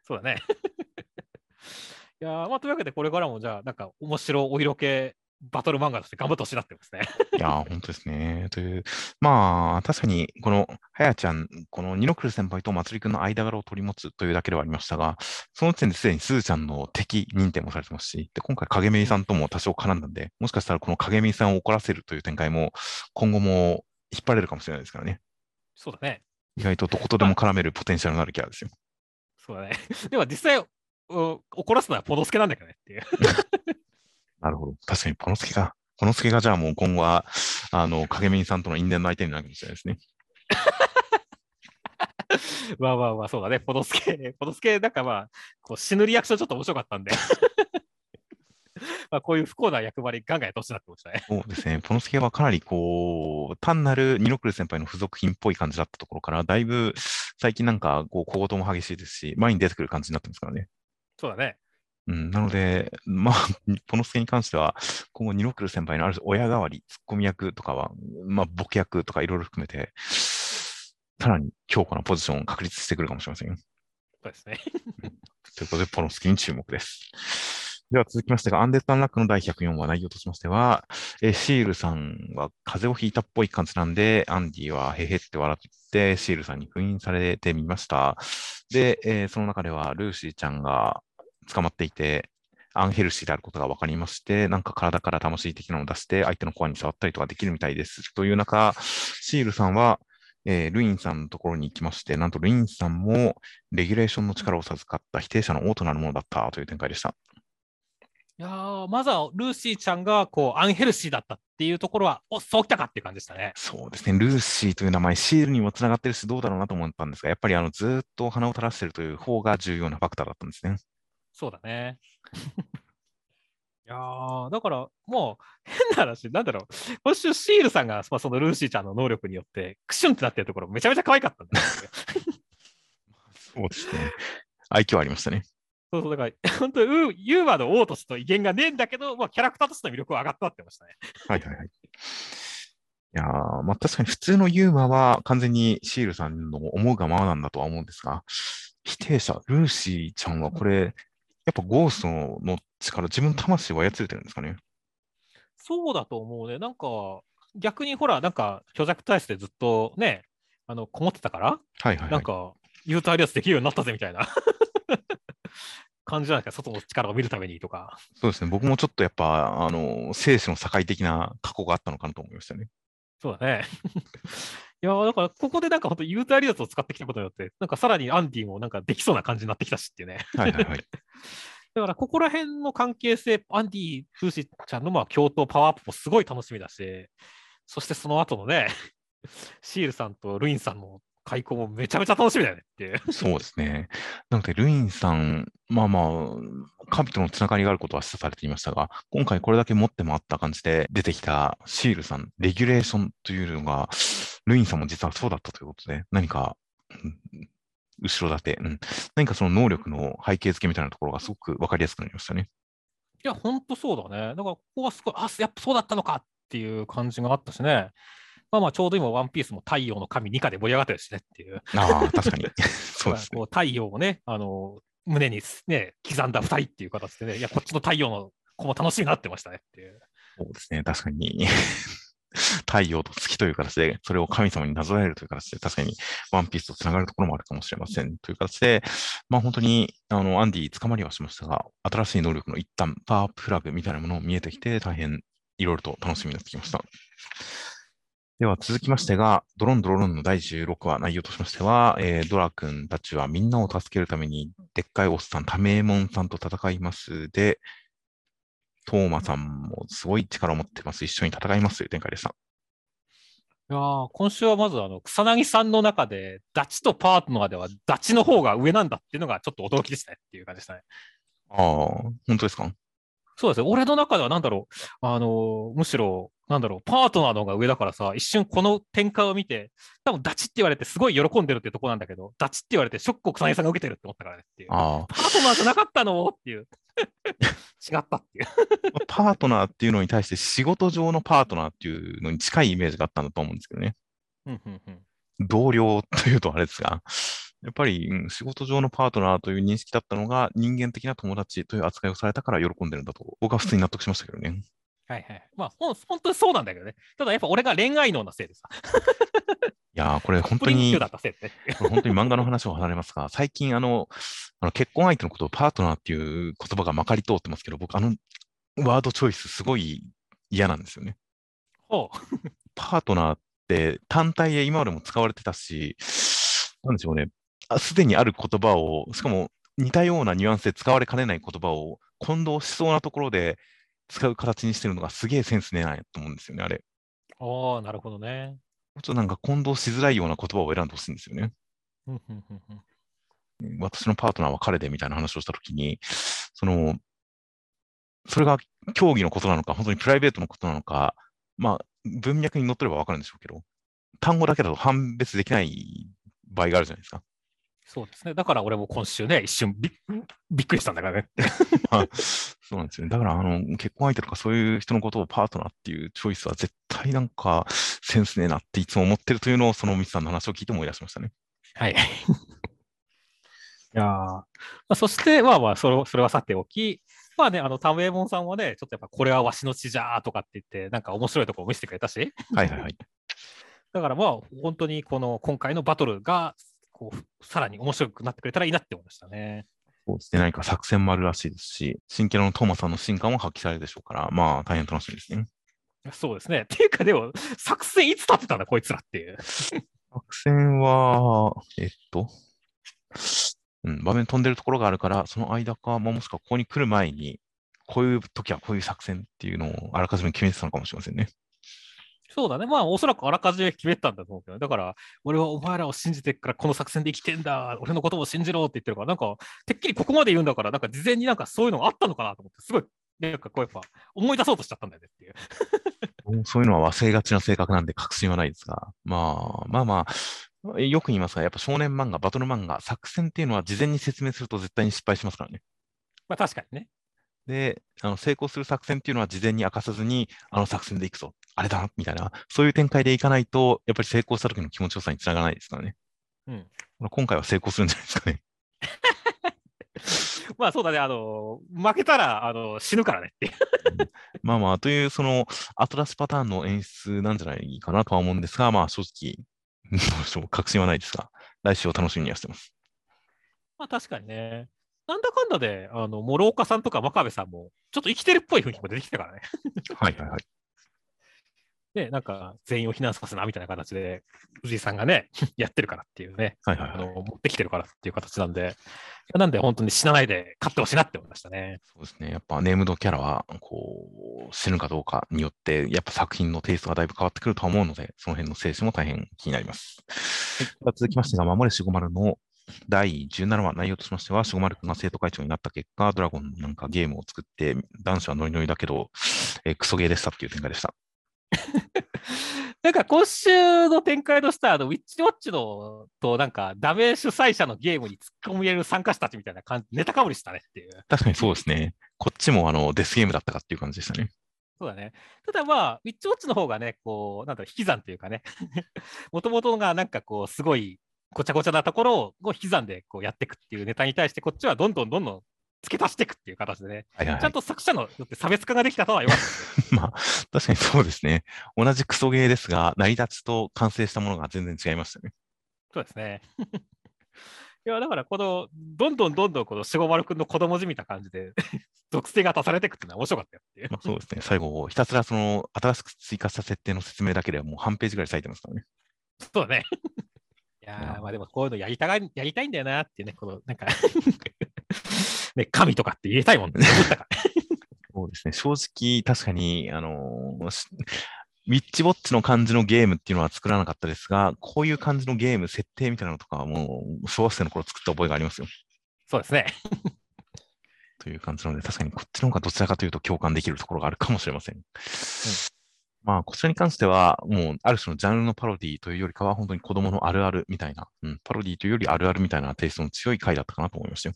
そうだね。<laughs> やーまあ、というわけで、これからもじゃあ、なんか面白お色気バトル漫画として頑張ってほしいなってますね。いやー、本当ですね。という、まあ、確かに、この、はやちゃん、このニノクル先輩とまつりくんの間柄を取り持つというだけではありましたが、その時点ですでにすずちゃんの敵認定もされてますし、で、今回影めいさんとも多少絡んだんで、もしかしたらこの影めいさんを怒らせるという展開も、今後も引っ張れるかもしれないですからね。そうだね。意外とどことでも絡めるポテンシャルのあるキャラですよ。そうだね。でも実際、お怒らすのはポノスケなんだけどねっていう。<laughs> なるほど。確かに、ポノスケが、ポノスケがじゃあもう今後は、あの、影めいさんとの因縁の相手になるかもしれないですね。<laughs> まあまあまあ、そうだね。ポノスケ、ポノスケ、なんかまあ、こう死ぬリアクションちょっと面白かったんで。<laughs> まあこういう不幸な役割ガンガンやってほしいなってましたね。そうですね。ポノスケはかなりこう、単なるニノクル先輩の付属品っぽい感じだったところから、だいぶ最近なんか、こう、小言も激しいですし、前に出てくる感じになってますからね。そうだね。うん、なので、<laughs> まあ、ポノスケに関しては、今後、ニノクル先輩のある親代わり、ツッコミ役とかは、まあ、ボケ役とかいろいろ含めて、さらに強固なポジションを確立してくるかもしれませんよ。そうですね。ということで、ポノスケに注目です。では続きましてが、アンデッド・アンラックの第104話内容としましては、えーシールさんは風邪をひいたっぽい感じなんで、アンディはへへって笑って、シールさんに封印されてみました。で、えーその中ではルーシーちゃんが捕まっていて、アンヘルシーであることが分かりまして、なんか体から魂的なのを出して、相手のコアに触ったりとかできるみたいです。という中、シールさんは、えールインさんのところに行きまして、なんとルインさんもレギュレーションの力を授かった否定者の王となるものだったという展開でした。いやーまずはルーシーちゃんがこうアンヘルシーだったっていうところは、おそうきたかっていう感じでしたね。そうですね、ルーシーという名前、シールにもつながってるし、どうだろうなと思ったんですが、やっぱりあのずーっと鼻を垂らしているという方が重要なファクターだったんですね。そうだね。いやーだからもう変な話、なんだろう、今週シールさんが、まあ、そのルーシーちゃんの能力によってクシュンってなってるところめちゃめちゃ可愛かったんだそうですね。愛嬌ありましたね。そうそう、だから <laughs> 本当にユーマの王としての威厳がねえんだけど、まあ、キャラクターとしての魅力は上がったってましたね。はいはいはい。いやーまあ確かに普通のユーマは完全にシールさんの思うがままなんだとは思うんですが、否定者、ルーシーちゃんはこれ、やっぱゴーストの力、自分の魂を操れてるんですかね？そうだと思うね。なんか逆にほら、なんか虚弱体質でずっとね、あのこもってたから、はいはい、はい。なんか、ユータイリアスできるようになったぜみたいな <laughs> 感じじゃないですか、外の力を見るためにとか。そうですね。僕もちょっとやっぱ、あの、生死の境的な過去があったのかなと思いましたね。そうだね。いやーだから、ここでなんか本当、ユータイリアスを使ってきたことによって、なんかさらにアンディもなんかできそうな感じになってきたしっていうね。はいはいはい。<laughs> だから、ここら辺の関係性、アンディ、フーシーちゃんのまあ共闘、パワーアップもすごい楽しみだし、そしてその後のね、シールさんとルインさんの開口もめちゃめちゃ楽しみだよねって。そうですね。なので、ルインさん、まあまあ、神とのつながりがあることは示唆されていましたが、今回これだけ持って回った感じで出てきたシールさん、レギュレーションというのが、ルインさんも実はそうだったということで、何か、うん後ろ盾、うん、何かその能力の背景付けみたいなところがすごくわかりやすくなりましたね。いや、ほんとそうだね。だから、ここはすごい、あ、やっぱそうだったのかっていう感じがあったしね。まあまあ、ちょうど今、ワンピースも太陽の神2課で盛り上がってるしねっていう。ああ、確かに。<laughs> そうですね。太陽をね、あの、胸にね、刻んだ2人っていう形でね、いや、こっちの太陽の子も楽しみになってましたねっていう。そうですね。確かに。<laughs> 太陽と月という形で、それを神様になぞらえるという形で、確かにワンピースとつながるところもあるかもしれません。という形で、まあ本当に、あの、アンディ捕まりはしましたが、新しい能力の一旦、パワーアップフラグみたいなものを見えてきて、大変いろいろと楽しみになってきました。では続きましてが、ドロンドロロンの第16話内容としましては、えードラ君たちはみんなを助けるために、でっかいおっさん、タメーモンさんと戦います。で、トーマさんもすごい力を持ってます。一緒に戦いますという展開でした。いやー今週はまずあの草薙さんの中でダチとパートナーではダチの方が上なんだっていうのがちょっと驚きでしたねっていう感じでしたね。ああ、本当ですか？そうですね。俺の中ではなんだろう、あのーむしろ、なんだろう、パートナーの方が上だからさ、一瞬この展開を見て、多分ダチって言われてすごい喜んでるっていうところなんだけど、ダチって言われてショックを草薙さんが受けてるって思ったからねっていう。ああ、パートナーじゃなかったの？っていう。<laughs> 違ったっていう。<laughs> パートナーっていうのに対して仕事上のパートナーっていうのに近いイメージがあったんだと思うんですけどね。うんうんうん同僚というとあれですが、やっぱり、うん仕事上のパートナーという認識だったのが、人間的な友達という扱いをされたから喜んでるんだと、僕は普通に納得しましたけどね。はいはい。まあ、ほん本当にそうなんだけどね。ただやっぱ俺が恋愛脳なせいでさ。いやー、これ本当に本当に漫画の話を離れますが、最近あの、あの結婚相手のことをパートナーっていう言葉がまかり通ってますけど、僕あのワードチョイスすごい嫌なんですよね。ほう。パートナーって単体で今までも使われてたし、なんでしょうね。あすでにある言葉を、しかも似たようなニュアンスで使われかねない言葉を混同しそうなところで使う形にしてるのがすげえセンスねえなと思うんですよね、あれ。ああ、なるほどね。ちょっとなんか混同しづらいような言葉を選んでほしいんですよね。私のパートナーは彼でみたいな話をしたときに、その、それが競技のことなのか、本当にプライベートのことなのか、まあ、文脈に乗ってればわかるんでしょうけど、単語だけだと判別できない場合があるじゃないですか。そうですね。だから俺も今週ね、一瞬びびっくりしたんだからね。ま <laughs> あそうなんですよね。だから、あの、結婚相手とかそういう人のことをパートナーっていうチョイスは絶対なんかセンスねえなっていつも思ってるというのを、そのミスさんの話を聞いて思い出しましたね。はい。いやーまあ、そして、まあまあそれ、それはさておき、まあね、あの、タムエモンさんはね、ちょっとやっぱこれはわしの血じゃーとかって言って、なんか面白いところを見せてくれたし、はいはいはい。だからまあ、本当にこの今回のバトルが、こう、さらに面白くなってくれたらいいなって思いましたね。そうですね。何か作戦もあるらしいですし、新キャラのトーマさんの進化も発揮されるでしょうから、まあ、大変楽しみですね。そうですね。っていうか、でも、作戦いつ立てたんだ、こいつらっていう。作戦は、えっと、うん、場面飛んでるところがあるから、その間か、まあ、もしくはここに来る前に、こういう時はこういう作戦っていうのをあらかじめ決めてたのかもしれませんね。そうだね。まあ、おそらくあらかじめ決めてたんだと思うけど、だから、俺はお前らを信じてっから、この作戦で生きてんだ、俺のことを信じろって言ってるから、なんか、てっきりここまで言うんだから、なんか事前になんかそういうのがあったのかなと思って、すごい、なんかこうやっぱ、思い出そうとしちゃったんだよねっていう。<laughs> そういうのは忘れがちな性格なんで確信はないですが、まあ、まあまあ、よく言いますが、やっぱ少年漫画、バトル漫画、作戦っていうのは事前に説明すると絶対に失敗しますからね。まあ、確かにね。で、あの成功する作戦っていうのは事前に明かさずに、あの作戦でいくぞ、あれだな、みたいな、そういう展開でいかないと、やっぱり成功した時の気持ちよさにつながらないですからね。うん。まあ今回は成功するんじゃないですかね。<laughs> まあ、そうだね。あの、負けたら、あの、死ぬからねっていう。まあまあ、という、その、アトラスパターンの演出なんじゃないかなとは思うんですが、まあ正直、確信はないですが、来週を楽しみにはしてます。まあ、確かにね。なんだかんだで、あの、諸岡さんとか真壁さんも、ちょっと生きてるっぽい雰囲気も出てきたからね。はいはいはい。ね、なんか、全員を避難させな、みたいな形で、藤井さんがね、<laughs> やってるからっていうね、はいはいはい。あの、持ってきてるからっていう形なんで、なんで本当に死なないで勝ってほしいなって思いましたね。そうですね。やっぱネームドキャラは、こう、死ぬかどうかによって、やっぱ作品のテイストがだいぶ変わってくるとは思うので、その辺の静止も大変気になります。では続きましてが、守れしごまるの第17話、内容としましては、しごまる君が生徒会長になった結果、ドラゴンのなんかゲームを作って、男子はノリノリだけど、えークソゲーでしたっていう展開でした。<laughs> なんか今週の展開としては、あのウィッチウォッチのと、なんかダメ主催者のゲームに突っ込み入れる参加者たちみたいな感じ、ネタかぶりしたねっていう。確かにそうですね。こっちもあのデスゲームだったかっていう感じでしたね。そうだね。ただまあ、ウィッチウォッチの方がね、こう、なんだろう、引き算というかね、もともとがなんかこう、すごいごちゃごちゃなところを引き算でこうやっていくっていうネタに対して、こっちはどんどんどんどん付け足していくっていう形でね、はいはい、ちゃんと作者のよって差別化ができたとは言わない。<laughs> まあ、確かにそうですね。同じクソゲーですが、成り立ちと完成したものが全然違いましたね。そうですね。<laughs> いや、だから、この、どんどんどんどん、このしごまるくんの子供じみた感じで、<laughs> 属性が足されていくっていうのは面白かったよっていう。まあ、そうですね。最後、ひたすらその、新しく追加した設定の説明だけではもう半ページぐらい割いてますからね。そうだね。いやーまあでもこういうのやりたがやりたいんだよなっていうね、この、なんかね、神とかって入れたいもんね。<laughs> そうですね。正直、確かに、あのーしウィッチウォッチの感じのゲームっていうのは作らなかったですが、こういう感じのゲーム、設定みたいなのとかはもう、小学生の頃作った覚えがありますよ。そうですね。<laughs> という感じなので、確かにこっちの方がどちらかというと共感できるところがあるかもしれません。まあ、こちらに関しては、もう、ある種のジャンルのパロディというよりかは、本当に子供のあるあるみたいな、うん、パロディというよりあるあるみたいなテイストの強い回だったかなと思いましたよ。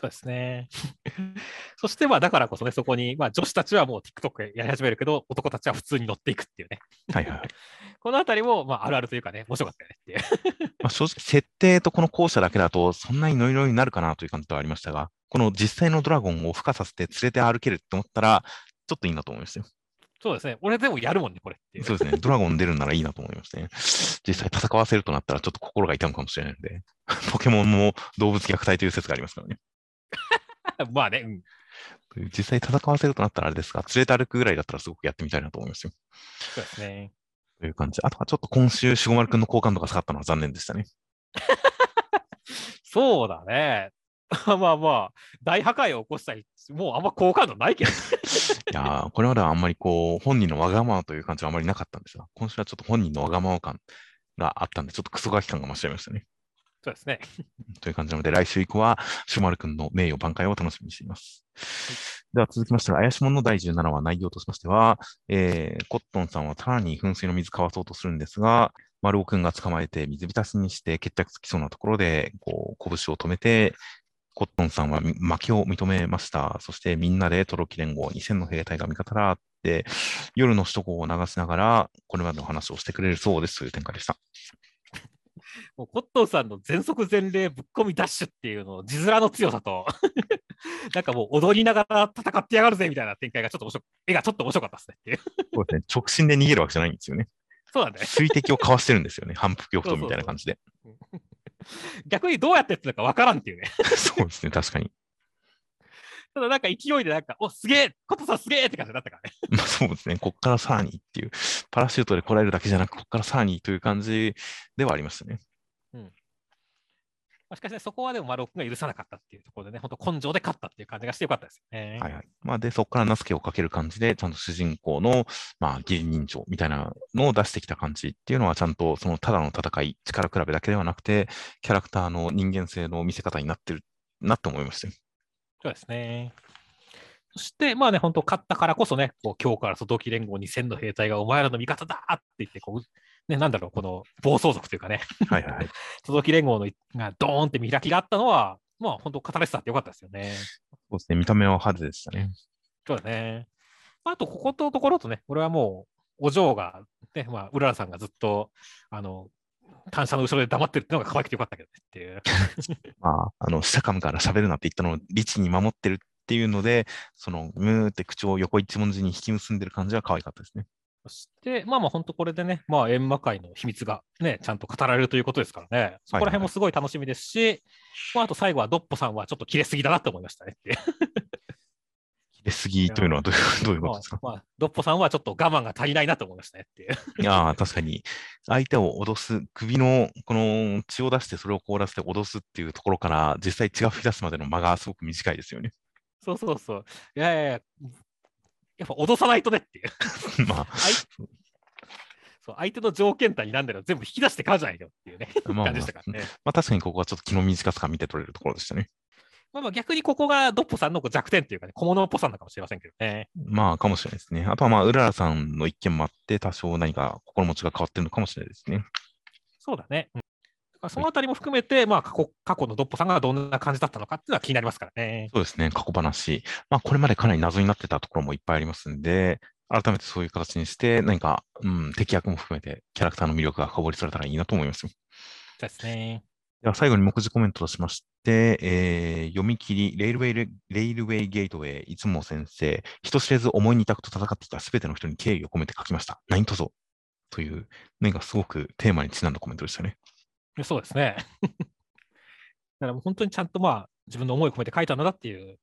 そうですね。<laughs> そして、まあ、だからこそね、そこに、まあ、女子たちはもう TikTok やり始めるけど、男たちは普通に乗っていくっていうね。はいはいはい。<laughs> このあたりも、まあ、あるあるというかね、面白かったよねっていう。<laughs> まあ、正直、設定とこの校舎だけだと、そんなにノリノリになるかなという感じではありましたが、この実際のドラゴンを孵化させて連れて歩けるって思ったら、ちょっといいなと思いましたよ。そうですね。俺でもやるもんね、これって。そうですね。ドラゴン出るならいいなと思いましたね。実際戦わせるとなったらちょっと心が痛むかもしれないので、ポケモンも動物虐待という説がありますからね。<laughs> まあね、うん。実際戦わせるとなったらあれですが、連れて歩くぐらいだったらすごくやってみたいなと思いますよ。そうですね。という感じ。あとはちょっと今週、しごまるくんの好感度が下がったのは残念でしたね。そうだね。<laughs> まあまあ、大破壊を起こしたり、もうあんま好感度ないけど。<laughs> いやーこれまではあんまりこう、本人のわがままという感じはあまりなかったんですが、今週はちょっと本人のわがまま感があったんで、ちょっとクソガキ感が増しちゃいましたね。そうですね。<laughs> という感じなので、来週以降は、しゅまるくんの名誉挽回を楽しみにしています。では続きまして、怪しものの第17話内容としましては、えーコットンさんはさらに噴水の水かわそうとするんですが、丸尾くんが捕まえて水浸しにして決着つきそうなところで、こう、拳を止めて、コットンさんはみ負けを認めました。そしてみんなでトロキ連合2000の兵隊が味方だって、夜の首都高を流しながら、これまでの話をしてくれるそうですという展開でした。もうコットンさんの全速全霊ぶっ込みダッシュっていうの、字面の強さと、<laughs> なんかもう踊りながら戦ってやがるぜみたいな展開がちょっと面白い、絵がちょっと面白かったですねっていう。そうですね。直進で逃げるわけじゃないんですよね。そうだね。水滴をかわしてるんですよね。反復横跳びみたいな感じで。<laughs> 逆にどうやってやってるのかわからんっていうね。<laughs> そうですね。確かに。ただなんか勢いでなんか、おすげえコットンさんすげえって感じだったからね。まあそうですね。こっからさらにっていう、パラシュートで来られるだけじゃなく、こっからさらにという感じではありましたね。まあしかしね、そこはでも丸尾君が許さなかったっていうところでね、本当根性で勝ったっていう感じがしてよかったですよね。はいはい。まあで、そこからナスケをかける感じで、ちゃんと主人公の、まあ、義理人情みたいなのを出してきた感じっていうのは、ちゃんとそのただの戦い、力比べだけではなくて、キャラクターの人間性の見せ方になってるなって思いましたよ。そうですね。そして、まあね、本当勝ったからこそね、こう今日から外木連合2000の兵隊がお前らの味方だって言って、こう、ね、なんだろう、この暴走族というかね、はいはいはい。<laughs> 外木連合のがドーンって見開きがあったのは、まあ本当、語らせたってよかったですよね。そうですね。見た目は派手でしたね。そうだね。あと、こことところとね、俺はもう、お嬢が、ね、まあ、うららさんがずっと、あの、単車の後ろで黙ってるってのが可愛くてよかったけどねっていう。<laughs> まあ、あの、下噛から喋るなって言ったのを、律に守ってるっていうので、その、ムーって口を横一文字に引き結んでる感じは可愛かったですね。そして、まあまあ本当これでね、まあ閻魔界の秘密がね、ちゃんと語られるということですからね、そこら辺もすごい楽しみですし、まああと最後はドッポさんはちょっと切れすぎだなと思いましたねって。切れすぎというのはどういうどういうことですか？まあ、まあドッポさんはちょっと我慢が足りないなと思いましたねっていやー、確かに、相手を脅す、首のこの血を出してそれを凍らせて脅すっていうところから、実際血が吹き出すまでの間がすごく短いですよね。そうそうそう。いやいやいや、やっぱ脅さないとねっていう。<laughs> まあ、相そう相手の条件単になんだろう、全部引き出してからじゃないよっていうね、まあまあ感じでしたからね。まあ確かにここはちょっと気の短さが見て取れるところでしたね。まあまあ逆にここがドッポさんの弱点っていうかね、小物っぽさなのかもしれませんけどね。まあ、かもしれないですね。あとはまあ、うららさんの一件もあって、多少何か心持ちが変わってるのかもしれないですね。そうだね。うんそのあたりも含めて、まあ過去、過去のドッポさんがどんな感じだったのかっていうのは気になりますからね。そうですね、過去話。まあ、これまでかなり謎になってたところもいっぱいありますんで、改めてそういう形にして、何か、うん、敵役も含めて、キャラクターの魅力が深掘りされたらいいなと思いますよ。そうですね。では最後に目次コメントとしまして、えー読み切り、レイルウェイレ、レイルウェイゲートウェイ、いつも先生、人知れず思いに託と戦ってきたすべての人に敬意を込めて書きました。何とぞ。という、なんかすごくテーマにちなんだコメントでしたね。そうですね。<laughs> だからもう本当にちゃんとまあ自分の思いを込めて書いたんだっていう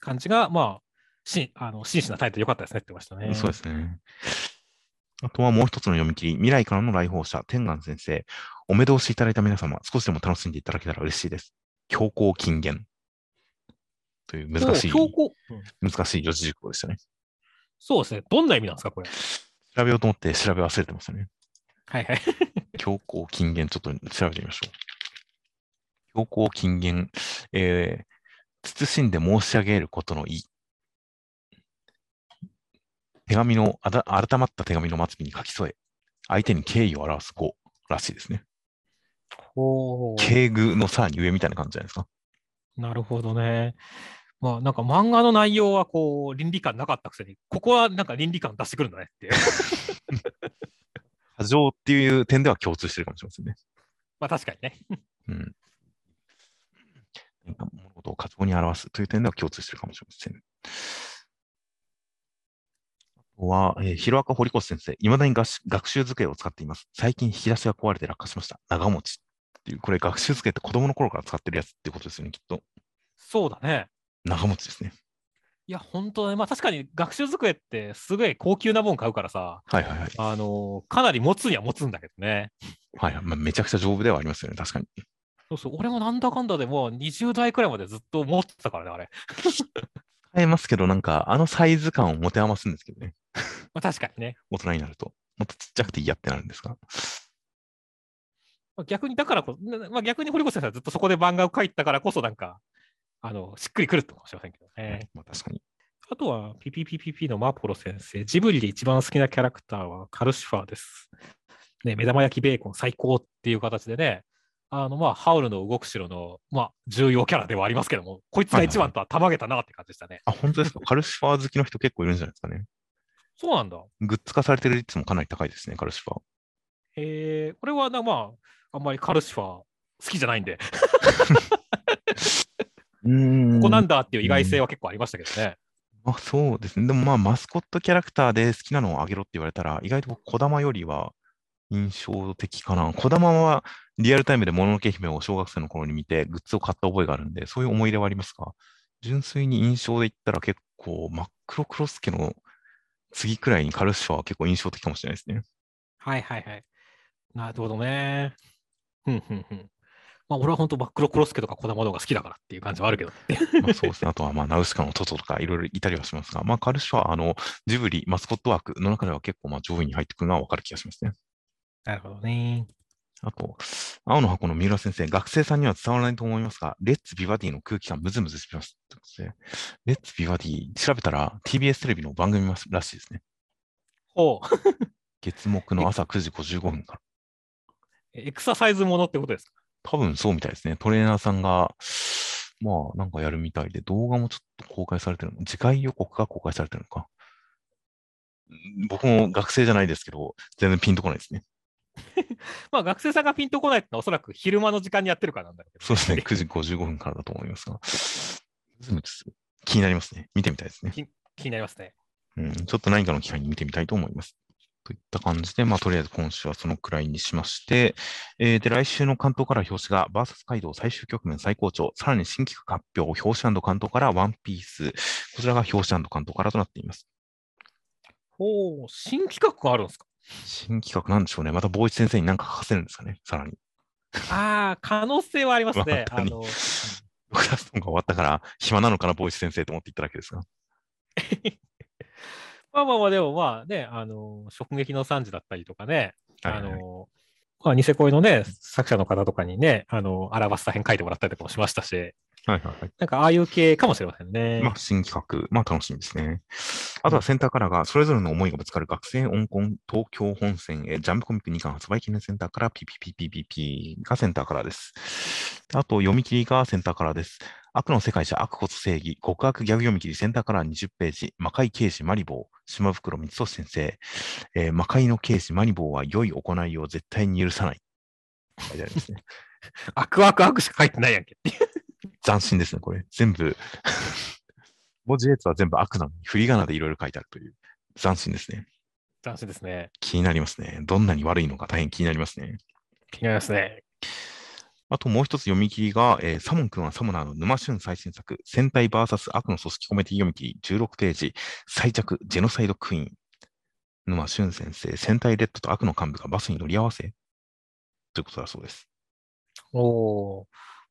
感じが、まあ、しあの真摯なタイトル良かったですねって言ってましたね。そうですね。あとはもう一つの読み切り、未来からの来訪者、天眼先生、お目通しいただいた皆様、少しでも楽しんでいただけたら嬉しいです。強行禁言。という難しい、うん難しい四字熟語でしたね。そうですね。どんな意味なんですか、これ。調べようと思って調べ忘れてましたね。はいはい。強行禁言、ちょっと調べてみましょう。強行禁言、えー、慎んで申し上げることのいい。手紙の、あだ改まった手紙の末尾に書き添え、相手に敬意を表す語らしいですね。お敬具のさらに上みたいな感じじゃないですか。なるほどね。まあなんか漫画の内容はこう倫理観なかったくせに、ここはなんか倫理観出してくるんだねって。<laughs> 過剰っていう点では共通してるかもしれませんね。まあ確かにね。うん。物事を活動に表すという点では共通しているかもしれません。あとは、えー、ヒロアカ堀越先生、いまだに学習学習机を使っています。最近引き出しが壊れて落下しました。長持ちっていう、これ学習机って子供の頃から使ってるやつってことですよね、きっと。そうだね。長持ちですね。いや、本当ね。まあ確かに学習机ってすごい高級なもん買うからさ、はいはいはい。あのーかなり持つには持つんだけどね。はいはいまあ、めちゃくちゃ丈夫ではありますよね、確かに。そうそう、俺もなんだかんだでもう20代くらいまでずっと持ってたからね、あれ。使えますけど、なんか、あのサイズ感を持て余すんですけどね。<laughs> まあ確かにね。大人になると。もっとちっちゃくていいやってなるんですが。まあ、逆にだからこそ、まあ、逆に堀越先生はずっとそこで漫画を描いたからこそ、なんか、あの、しっくりくるってかもしれませんけどね。まあ、確かに。あとは、ピピピピピのマポロ先生、ジブリで一番好きなキャラクターはカルシファーです。ね、目玉焼きベーコン最高っていう形でね、あの、まあ、ハウルの動く城の、まあ、重要キャラではありますけども、こいつが一番とはたまげたなって感じでしたね。あ、本当ですか？<laughs> カルシファー好きの人結構いるんじゃないですかね。そうなんだ。グッズ化されてる率もかなり高いですね、カルシファー。えー、これはな、まあ、あんまりカルシファー好きじゃないんで、<laughs> ここなんだっていう意外性は結構ありましたけどね。まあ、そうですね。でもまあ、マスコットキャラクターで好きなのをあげろって言われたら、意外と僕、小玉よりは印象的かな。小玉はリアルタイムでもののけ姫を小学生の頃に見て、グッズを買った覚えがあるんで、そういう思い入れはありますか？純粋に印象で言ったら結構、真っ黒クロスケの次くらいにカルシファーは結構印象的かもしれないですね。はいはいはい。なるほどね。ふんふんふん。まあ、俺は本当、真っ黒クロスケとか小玉の方が好きだからっていう感じはあるけど。まあ、そうですね。あとは、まあ、ナウシカのトトとかいろいろいたりはしますが、まあ、カルシファーは、あの、ジブリ、マスコットワークの中では結構、まあ、上位に入ってくるのはわかる気がしますね。なるほどね。あと、青の箱の三浦先生、学生さんには伝わらないと思いますが、レッツビバディの空気感ムズムズします。ということでレッツビバディ、調べたら TBS テレビの番組らしいですね。ほう。月木の朝9時55分から。エクササイズものってことですか？多分そうみたいですね。トレーナーさんが、まあ、なんかやるみたいで、動画もちょっと公開されてるの？次回予告が公開されてるのか？ん僕も学生じゃないですけど、全然ピンとこないですね。<laughs> まあ、学生さんがピンとこないってのはおそらく昼間の時間にやってるからなんだけど、そうですね。9時55分からだと思いますが。気になりますね。見てみたいですね。気になりますね。うん、ちょっと何かの機会に見てみたいと思います。といった感じで、まあ、とりあえず今週はそのくらいにしまして、えーで、来週の関東から表紙が、バーサス街道最終局面最高潮、さらに新企画発表、表紙関東からワンピース、こちらが表紙関東からとなっています。ほう、新企画があるんですか？新企画なんでしょうね。また坊一先生に何か書かせるんですかね、さらに。ああ、可能性はありますね。まああの、クラストンが終わったから、暇なのかな、坊一先生と思って言っただけですが。<laughs> まあまあまあ、でもまあね、あの、直撃の惨事だったりとかね、はいはい。あの、まあ、ニセ恋のね、作者の方とかにね、あの、アラバスタ編書いてもらったりとかもしましたし、はいはいはい。なんかああいう系かもしれませんね。まあ、新企画、まあ楽しみですね。あとはセンターカラーが、それぞれの思いがぶつかる学生音コン東京本線へジャンプコミック2巻発売記念センターから PPPPPP がセンターカラーです。あと、読み切りがセンターカラーです。悪の世界じゃ悪こそ正義、極悪ギャグ読み切りセンターカラー20ページ、魔界刑事マリボー、島袋光俊先生、えー魔界の刑事マリボーは良い行いを絶対に許さない。書いてありますね。悪悪悪しか書いてないやんけっていう。斬新ですね、これ。全部、<laughs> 文字列は全部悪なのに、振り仮名でいろいろ書いてあるという。斬新ですね。斬新ですね。気になりますね。どんなに悪いのか大変気になりますね。気になりますね。あともう一つ読み切りが、えーサモン君はサモナーの沼俊最新作、戦隊 VS 悪の組織コメディ読み切り16ページ、最着、ジェノサイドクイーン。沼俊先生、戦隊レッドと悪の幹部がバスに乗り合わせということだそうです。おー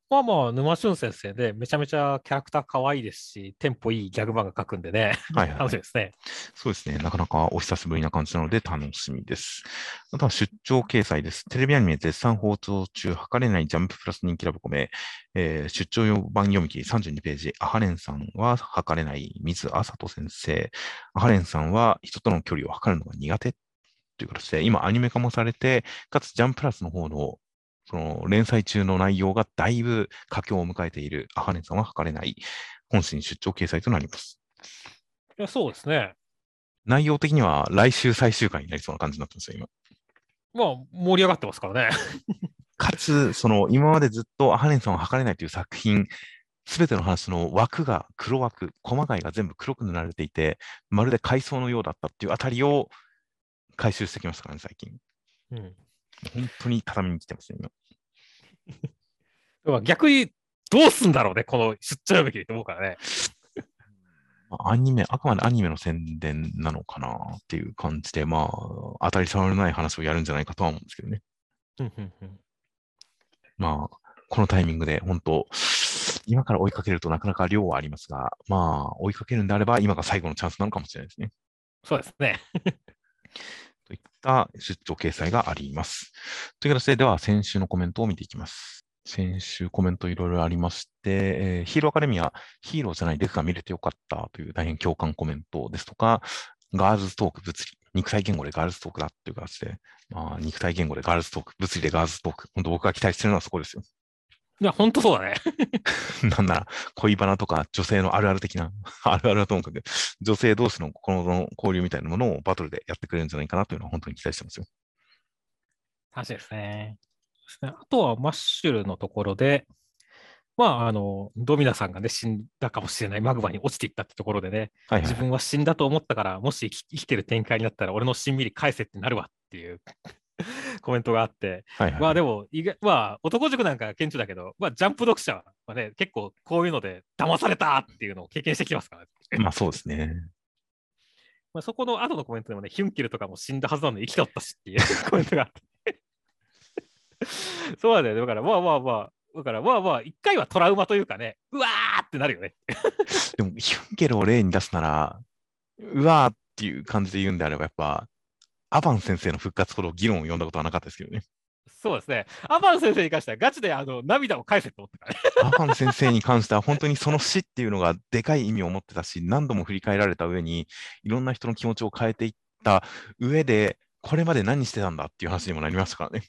まあまあ、沼俊先生で、めちゃめちゃキャラクター可愛いですし、テンポいいギャグ漫画描くんでね、はいはい楽しみですね。そうですね。なかなかお久しぶりな感じなので楽しみです。あとは出張掲載です。テレビアニメ絶賛放送中、測れないジャンププラス人気ラブコメ、えー出張版読み切り32ページ。アハレンさんは測れない水あさと先生。アハレンさんは人との距離を測るのが苦手という形で、今アニメ化もされて、かつジャンププラスの方のその連載中の内容がだいぶ佳境を迎えているアハレンさんは測れない本誌に出張掲載となります。いやそうですね。内容的には来週最終回になりそうな感じになってますよ、今。まあ、盛り上がってますからね。<laughs> かつ、その今までずっとアハネンさんを測れないという作品、すべての話の枠が黒枠、細貝が全部黒く塗られていて、まるで海藻のようだったっていうあたりを回収してきましたからね、最近。うん本当に畳に来てますね、今。だから逆にどうすんだろうね、この出張呼び切りって思うからね。<laughs> まあアニメ、あくまでアニメの宣伝なのかなっていう感じで、まあ、当たり障りのない話をやるんじゃないかとは思うんですけどね。うんうんうんまあ、このタイミングで本当、今から追いかけるとなかなか量はありますが、まあ、追いかけるんであれば、今が最後のチャンスなのかもしれないですね。そうですね。といった出張掲載があります。という形で、では先週のコメントを見ていきます。先週コメントいろいろありまして、えーヒーローアカデミア、ヒーローじゃないデクが見れてよかったという大変共感コメントですとか、ガールズトーク物理、肉体言語でガールズトークだっていう形で、まあ、肉体言語でガールズトーク、物理でガールズトーク、本当僕が期待してるのはそこですよ。いや、本当そうだね。<laughs> なんなら恋バナとか女性のあるある的な、<laughs> あるあるだと思うけど、女性同士の心の交流みたいなものをバトルでやってくれるんじゃないかなというのは本当に期待してますよ。楽しいですね。あとはマッシュルのところで、まあ、あの、ドミナさんがね、死んだかもしれないマグマに落ちていったってところでね、はいはい自。分は死んだと思ったから、もし生き生きてる展開になったら、俺のしんみり返せってなるわっていう <laughs> コメントがあって、はいはい。まあでも、まあ、男塾なんか顕著だけど、まあ、ジャンプ読者はね、結構こういうので騙されたっていうのを経験してきてますから、ね、<laughs> まあそうですね。まあそこの後のコメントでもね、ヒュンケルとかも死んだはずなのに生きとったしっていう <laughs> コメントがあって。そうだね。だから、まあまあまあ、だからまあまあ、一回はトラウマというかね、うわーってなるよね。でも、ヒュンケルを例に出すなら、うわーっていう感じで言うんであれば、やっぱ、アバン先生の復活ほど議論を読んだことはなかったですけどね。そうですね。アバン先生に関してはガチであの涙を返せって思ったからね。アバン先生に関しては、本当にその死っていうのがでかい意味を持ってたし、何度も振り返られた上に、いろんな人の気持ちを変えていった上で、これまで何してたんだっていう話にもなりましたからね。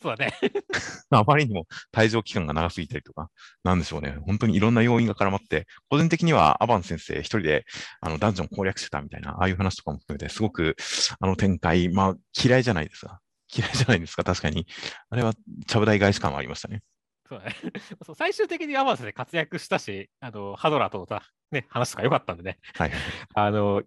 そうだね。<laughs> あまりにも退場期間が長すぎたりとか、なんでしょうね。本当にいろんな要因が絡まって、個人的にはアバン先生一人であのダンジョン攻略してたみたいな、ああいう話とかも含めて、すごくあの展開、まあ嫌いじゃないですか。嫌いじゃないですか、確かに。あれはちゃぶ台返し感はありましたね。そうだね <laughs> そう最終的にアバン先生活躍したし、あのハドラーとさ、ね、話とか良かったんでね。はいはい。あの、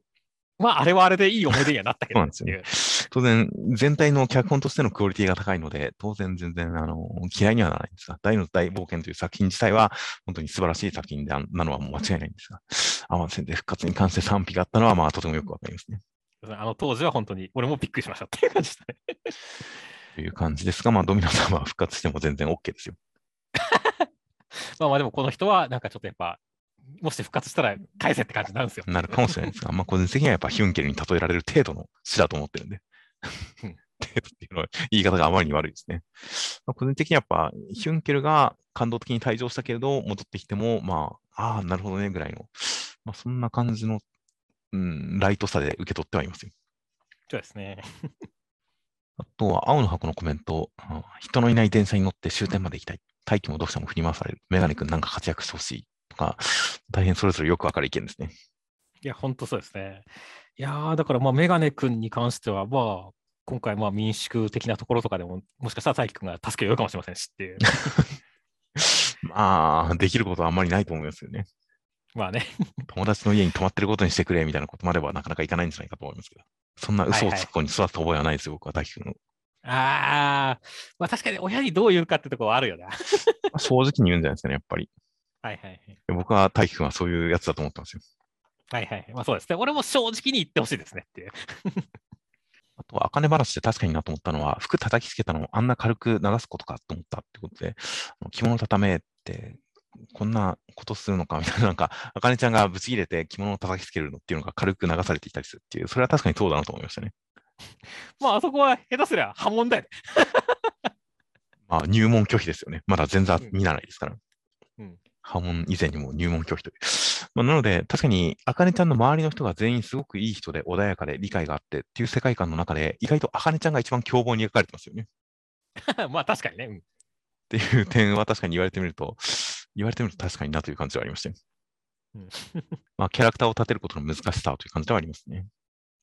まあ、あれはあれでいい思い出にはなったけどそうなんですよね当然、全体の脚本としてのクオリティが高いので、当然全然あの嫌いにはならないんですが、大の大冒険という作品自体は本当に素晴らしい作品であなのはもう間違いないんですが、アバン先生復活に関して賛否があったのは、まあとてもよくわかりますね。あの当時は本当に俺もびっくりしましたっていう感じでしたね。という感じですが、まあ、ドミノさんは復活しても全然 OK ですよ。<laughs> まあまあでもこの人はなんかちょっとやっぱ、もし復活したら返せって感じになるんですよ。なるかもしれないですが、まあ、個人的にはやっぱヒュンケルに例えられる程度の死だと思ってるんで。っていうのは言い方があまりに悪いですね。まあ、個人的にはやっぱヒュンケルが感動的に退場したけれど、戻ってきても、まあ、ああ、なるほどね、ぐらいの、まあ、そんな感じの、うん、ライトさで受け取ってはいますよ。そうですね。あとは、青の箱のコメント、うん人のいない電車に乗って終点まで行きたい。大気も読者も振り回される。メガネ君なんか活躍してほしい。とか、大変それぞれよくわかる意見ですね。いや、本当そうですね。いやーだからまあメガネ君に関しては、まあ、今回まあ民宿的なところとかでも、もしかしたら大輝君が助けを呼ぶかもしれませんしっていう。<laughs> まあ、できることはあんまりないと思いますよね。まあね。友達の家に泊まってることにしてくれみたいなことまではなかなかいかないんじゃないかと思いますけど。そんな嘘をつく子に育った覚えはないですよ、僕は大輝君の。ああ、まあ確かに親にどう言うかってところはあるよな。ま <laughs> あ正直に言うんじゃないですかね、やっぱり。はいはいはい。僕は大輝君はそういうやつだと思ってますよ。はいはい。まあそうですね。俺も正直に言ってほしいですねっていう。<laughs> あとは、茜話で確かになと思ったのは、服叩きつけたのをあんな軽く流すことかと思ったってことで、着物畳めって、こんなことするのかみたいな、<laughs> なんか、茜ちゃんがぶち切れて着物を叩きつけるのっていうのが軽く流されていたりするっていう、それは確かにそうだなと思いましたね。<laughs> まああそこは下手すりゃ波紋だよね。まあ、入門拒否ですよね。まだ全然見習いですから。うん波紋以前にも入門拒否という。<laughs> まあ、なので、確かに、あかねちゃんの周りの人が全員すごくいい人で穏やかで理解があってっていう世界観の中で、意外とあかねちゃんが一番凶暴に描かれてますよね。<laughs> まあ確かにね。うんっていう点は確かに言われてみると、言われてみると確かになという感じはありましたよ。うん <laughs> まあ、キャラクターを立てることの難しさという感じではありますね。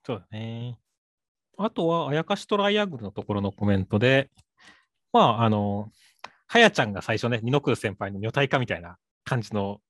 そうだね。あとは、あやかしトライアングルのところのコメントで、まあ、あの、はやちゃんが最初ね、二の来先輩の女体化みたいな感じの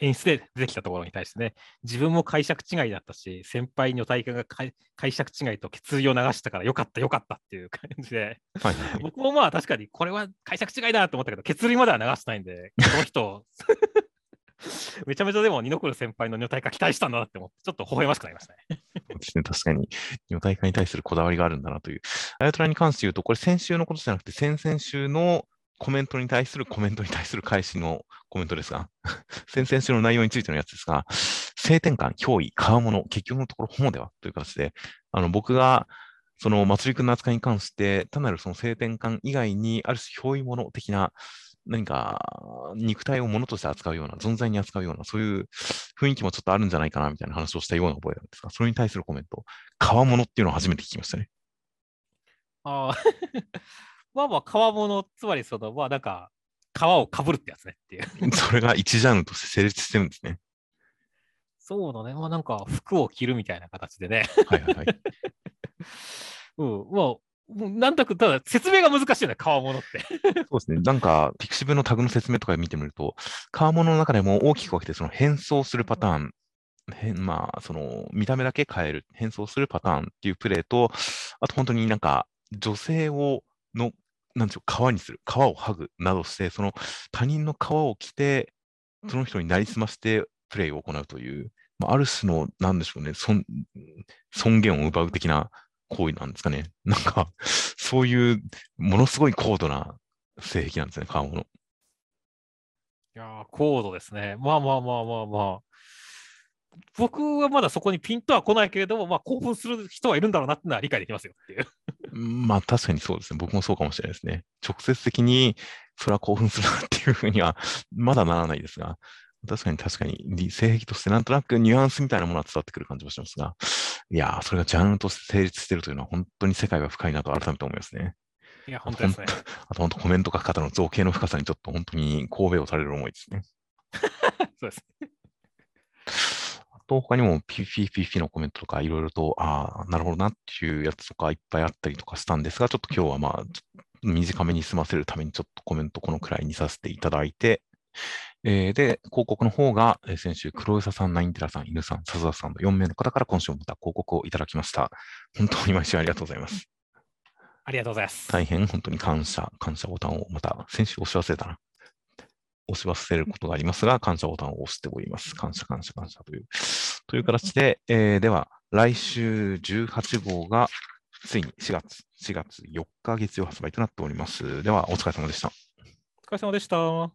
演出で出てきたところに対してね、自分も解釈違いだったし、先輩女体化が解釈違いと決意を流したからよかったよかったっていう感じで、はいはい、僕もまあ確かにこれは解釈違いだと思ったけど、決意までは流してないんで、この人、<laughs> めちゃめちゃでも二の来先輩の女体化期待したんだなって思って、ちょっと微笑ましくなりましたね。そうですね、確かに。女体化に対するこだわりがあるんだなという。あやとらに関して言うと、これ先週のことじゃなくて、先々週のコメントに対するコメントに対する返しのコメントですが、<laughs> 先々週の内容についてのやつですが、性転換、憑依、川物、結局のところホモではという形で、あの僕がその祭りくんの扱いに関して、単なるその性転換以外に、ある種憑依物的な、何か肉体を物として扱うような、存在に扱うような、そういう雰囲気もちょっとあるんじゃないかなみたいな話をしたような覚えなんですが、それに対するコメント、川物っていうのを初めて聞きましたね。ああ <laughs> まあまあ、川物、つまりその、まあなんか、皮をかぶるってやつねっていう。<laughs> それが一ジャンルとして成立してるんですね。そうだね。まあなんか、服を着るみたいな形でね。はいはいはい。<laughs> うん、まあ、なんだか、ただ説明が難しいよね、川物って。そうですね。なんか、ピクシブのタグの説明とか見てみると、川物の中でも大きく分けて、その変装するパターン、まあ、その見た目だけ変える、変装するパターンっていうプレイと、あと本当になんか、女性をの、なんでしょう、皮にする、皮を剥ぐなどして、その他人の皮を着て、その人になりすましてプレイを行うという、まあ、ある種の、なんでしょうね、尊尊厳を奪う的な行為なんですかね。なんか、そういうものすごい高度な性癖なんですね、皮物。いや高度ですね。まあまあまあまあまあ。僕はまだそこにピンとは来ないけれども、まあ、興奮する人はいるんだろうなってのは理解できますよっていう。まあ確かにそうですね。僕もそうかもしれないですね。直接的にそれは興奮するなっていうふうにはまだならないですが、確かに確かに性癖としてなんとなくニュアンスみたいなものは伝わってくる感じもしますが、いやー、それがジャンルとして成立しているというのは本当に世界が深いなと改めて思いますね。いや、本当ですね。あと本当コメント書き方の造形の深さにちょっと本当に神戸をされる思いですね。<laughs> そうですね。と、他にも PPPP のコメントとかいろいろと、ああ、なるほどなっていうやつとかいっぱいあったりとかしたんですが、ちょっと今日はまあ、短めに済ませるためにちょっとコメントこのくらいにさせていただいて、えー、で、広告の方が、えー、先週、黒磯さん、ナインテラさん、犬さん、笹田さんの4名の方から今週もまた広告をいただきました。本当に毎週ありがとうございます。ありがとうございます。大変本当に感謝、感謝ボタンをまた先週押し忘れたな。押し忘れることがありますが、感謝ボタンを押しております。感謝、感謝、感謝という。という形で、えー、では、来週18号が、ついに4月、4月4日月曜発売となっております。では、お疲れ様でした。お疲れ様でした。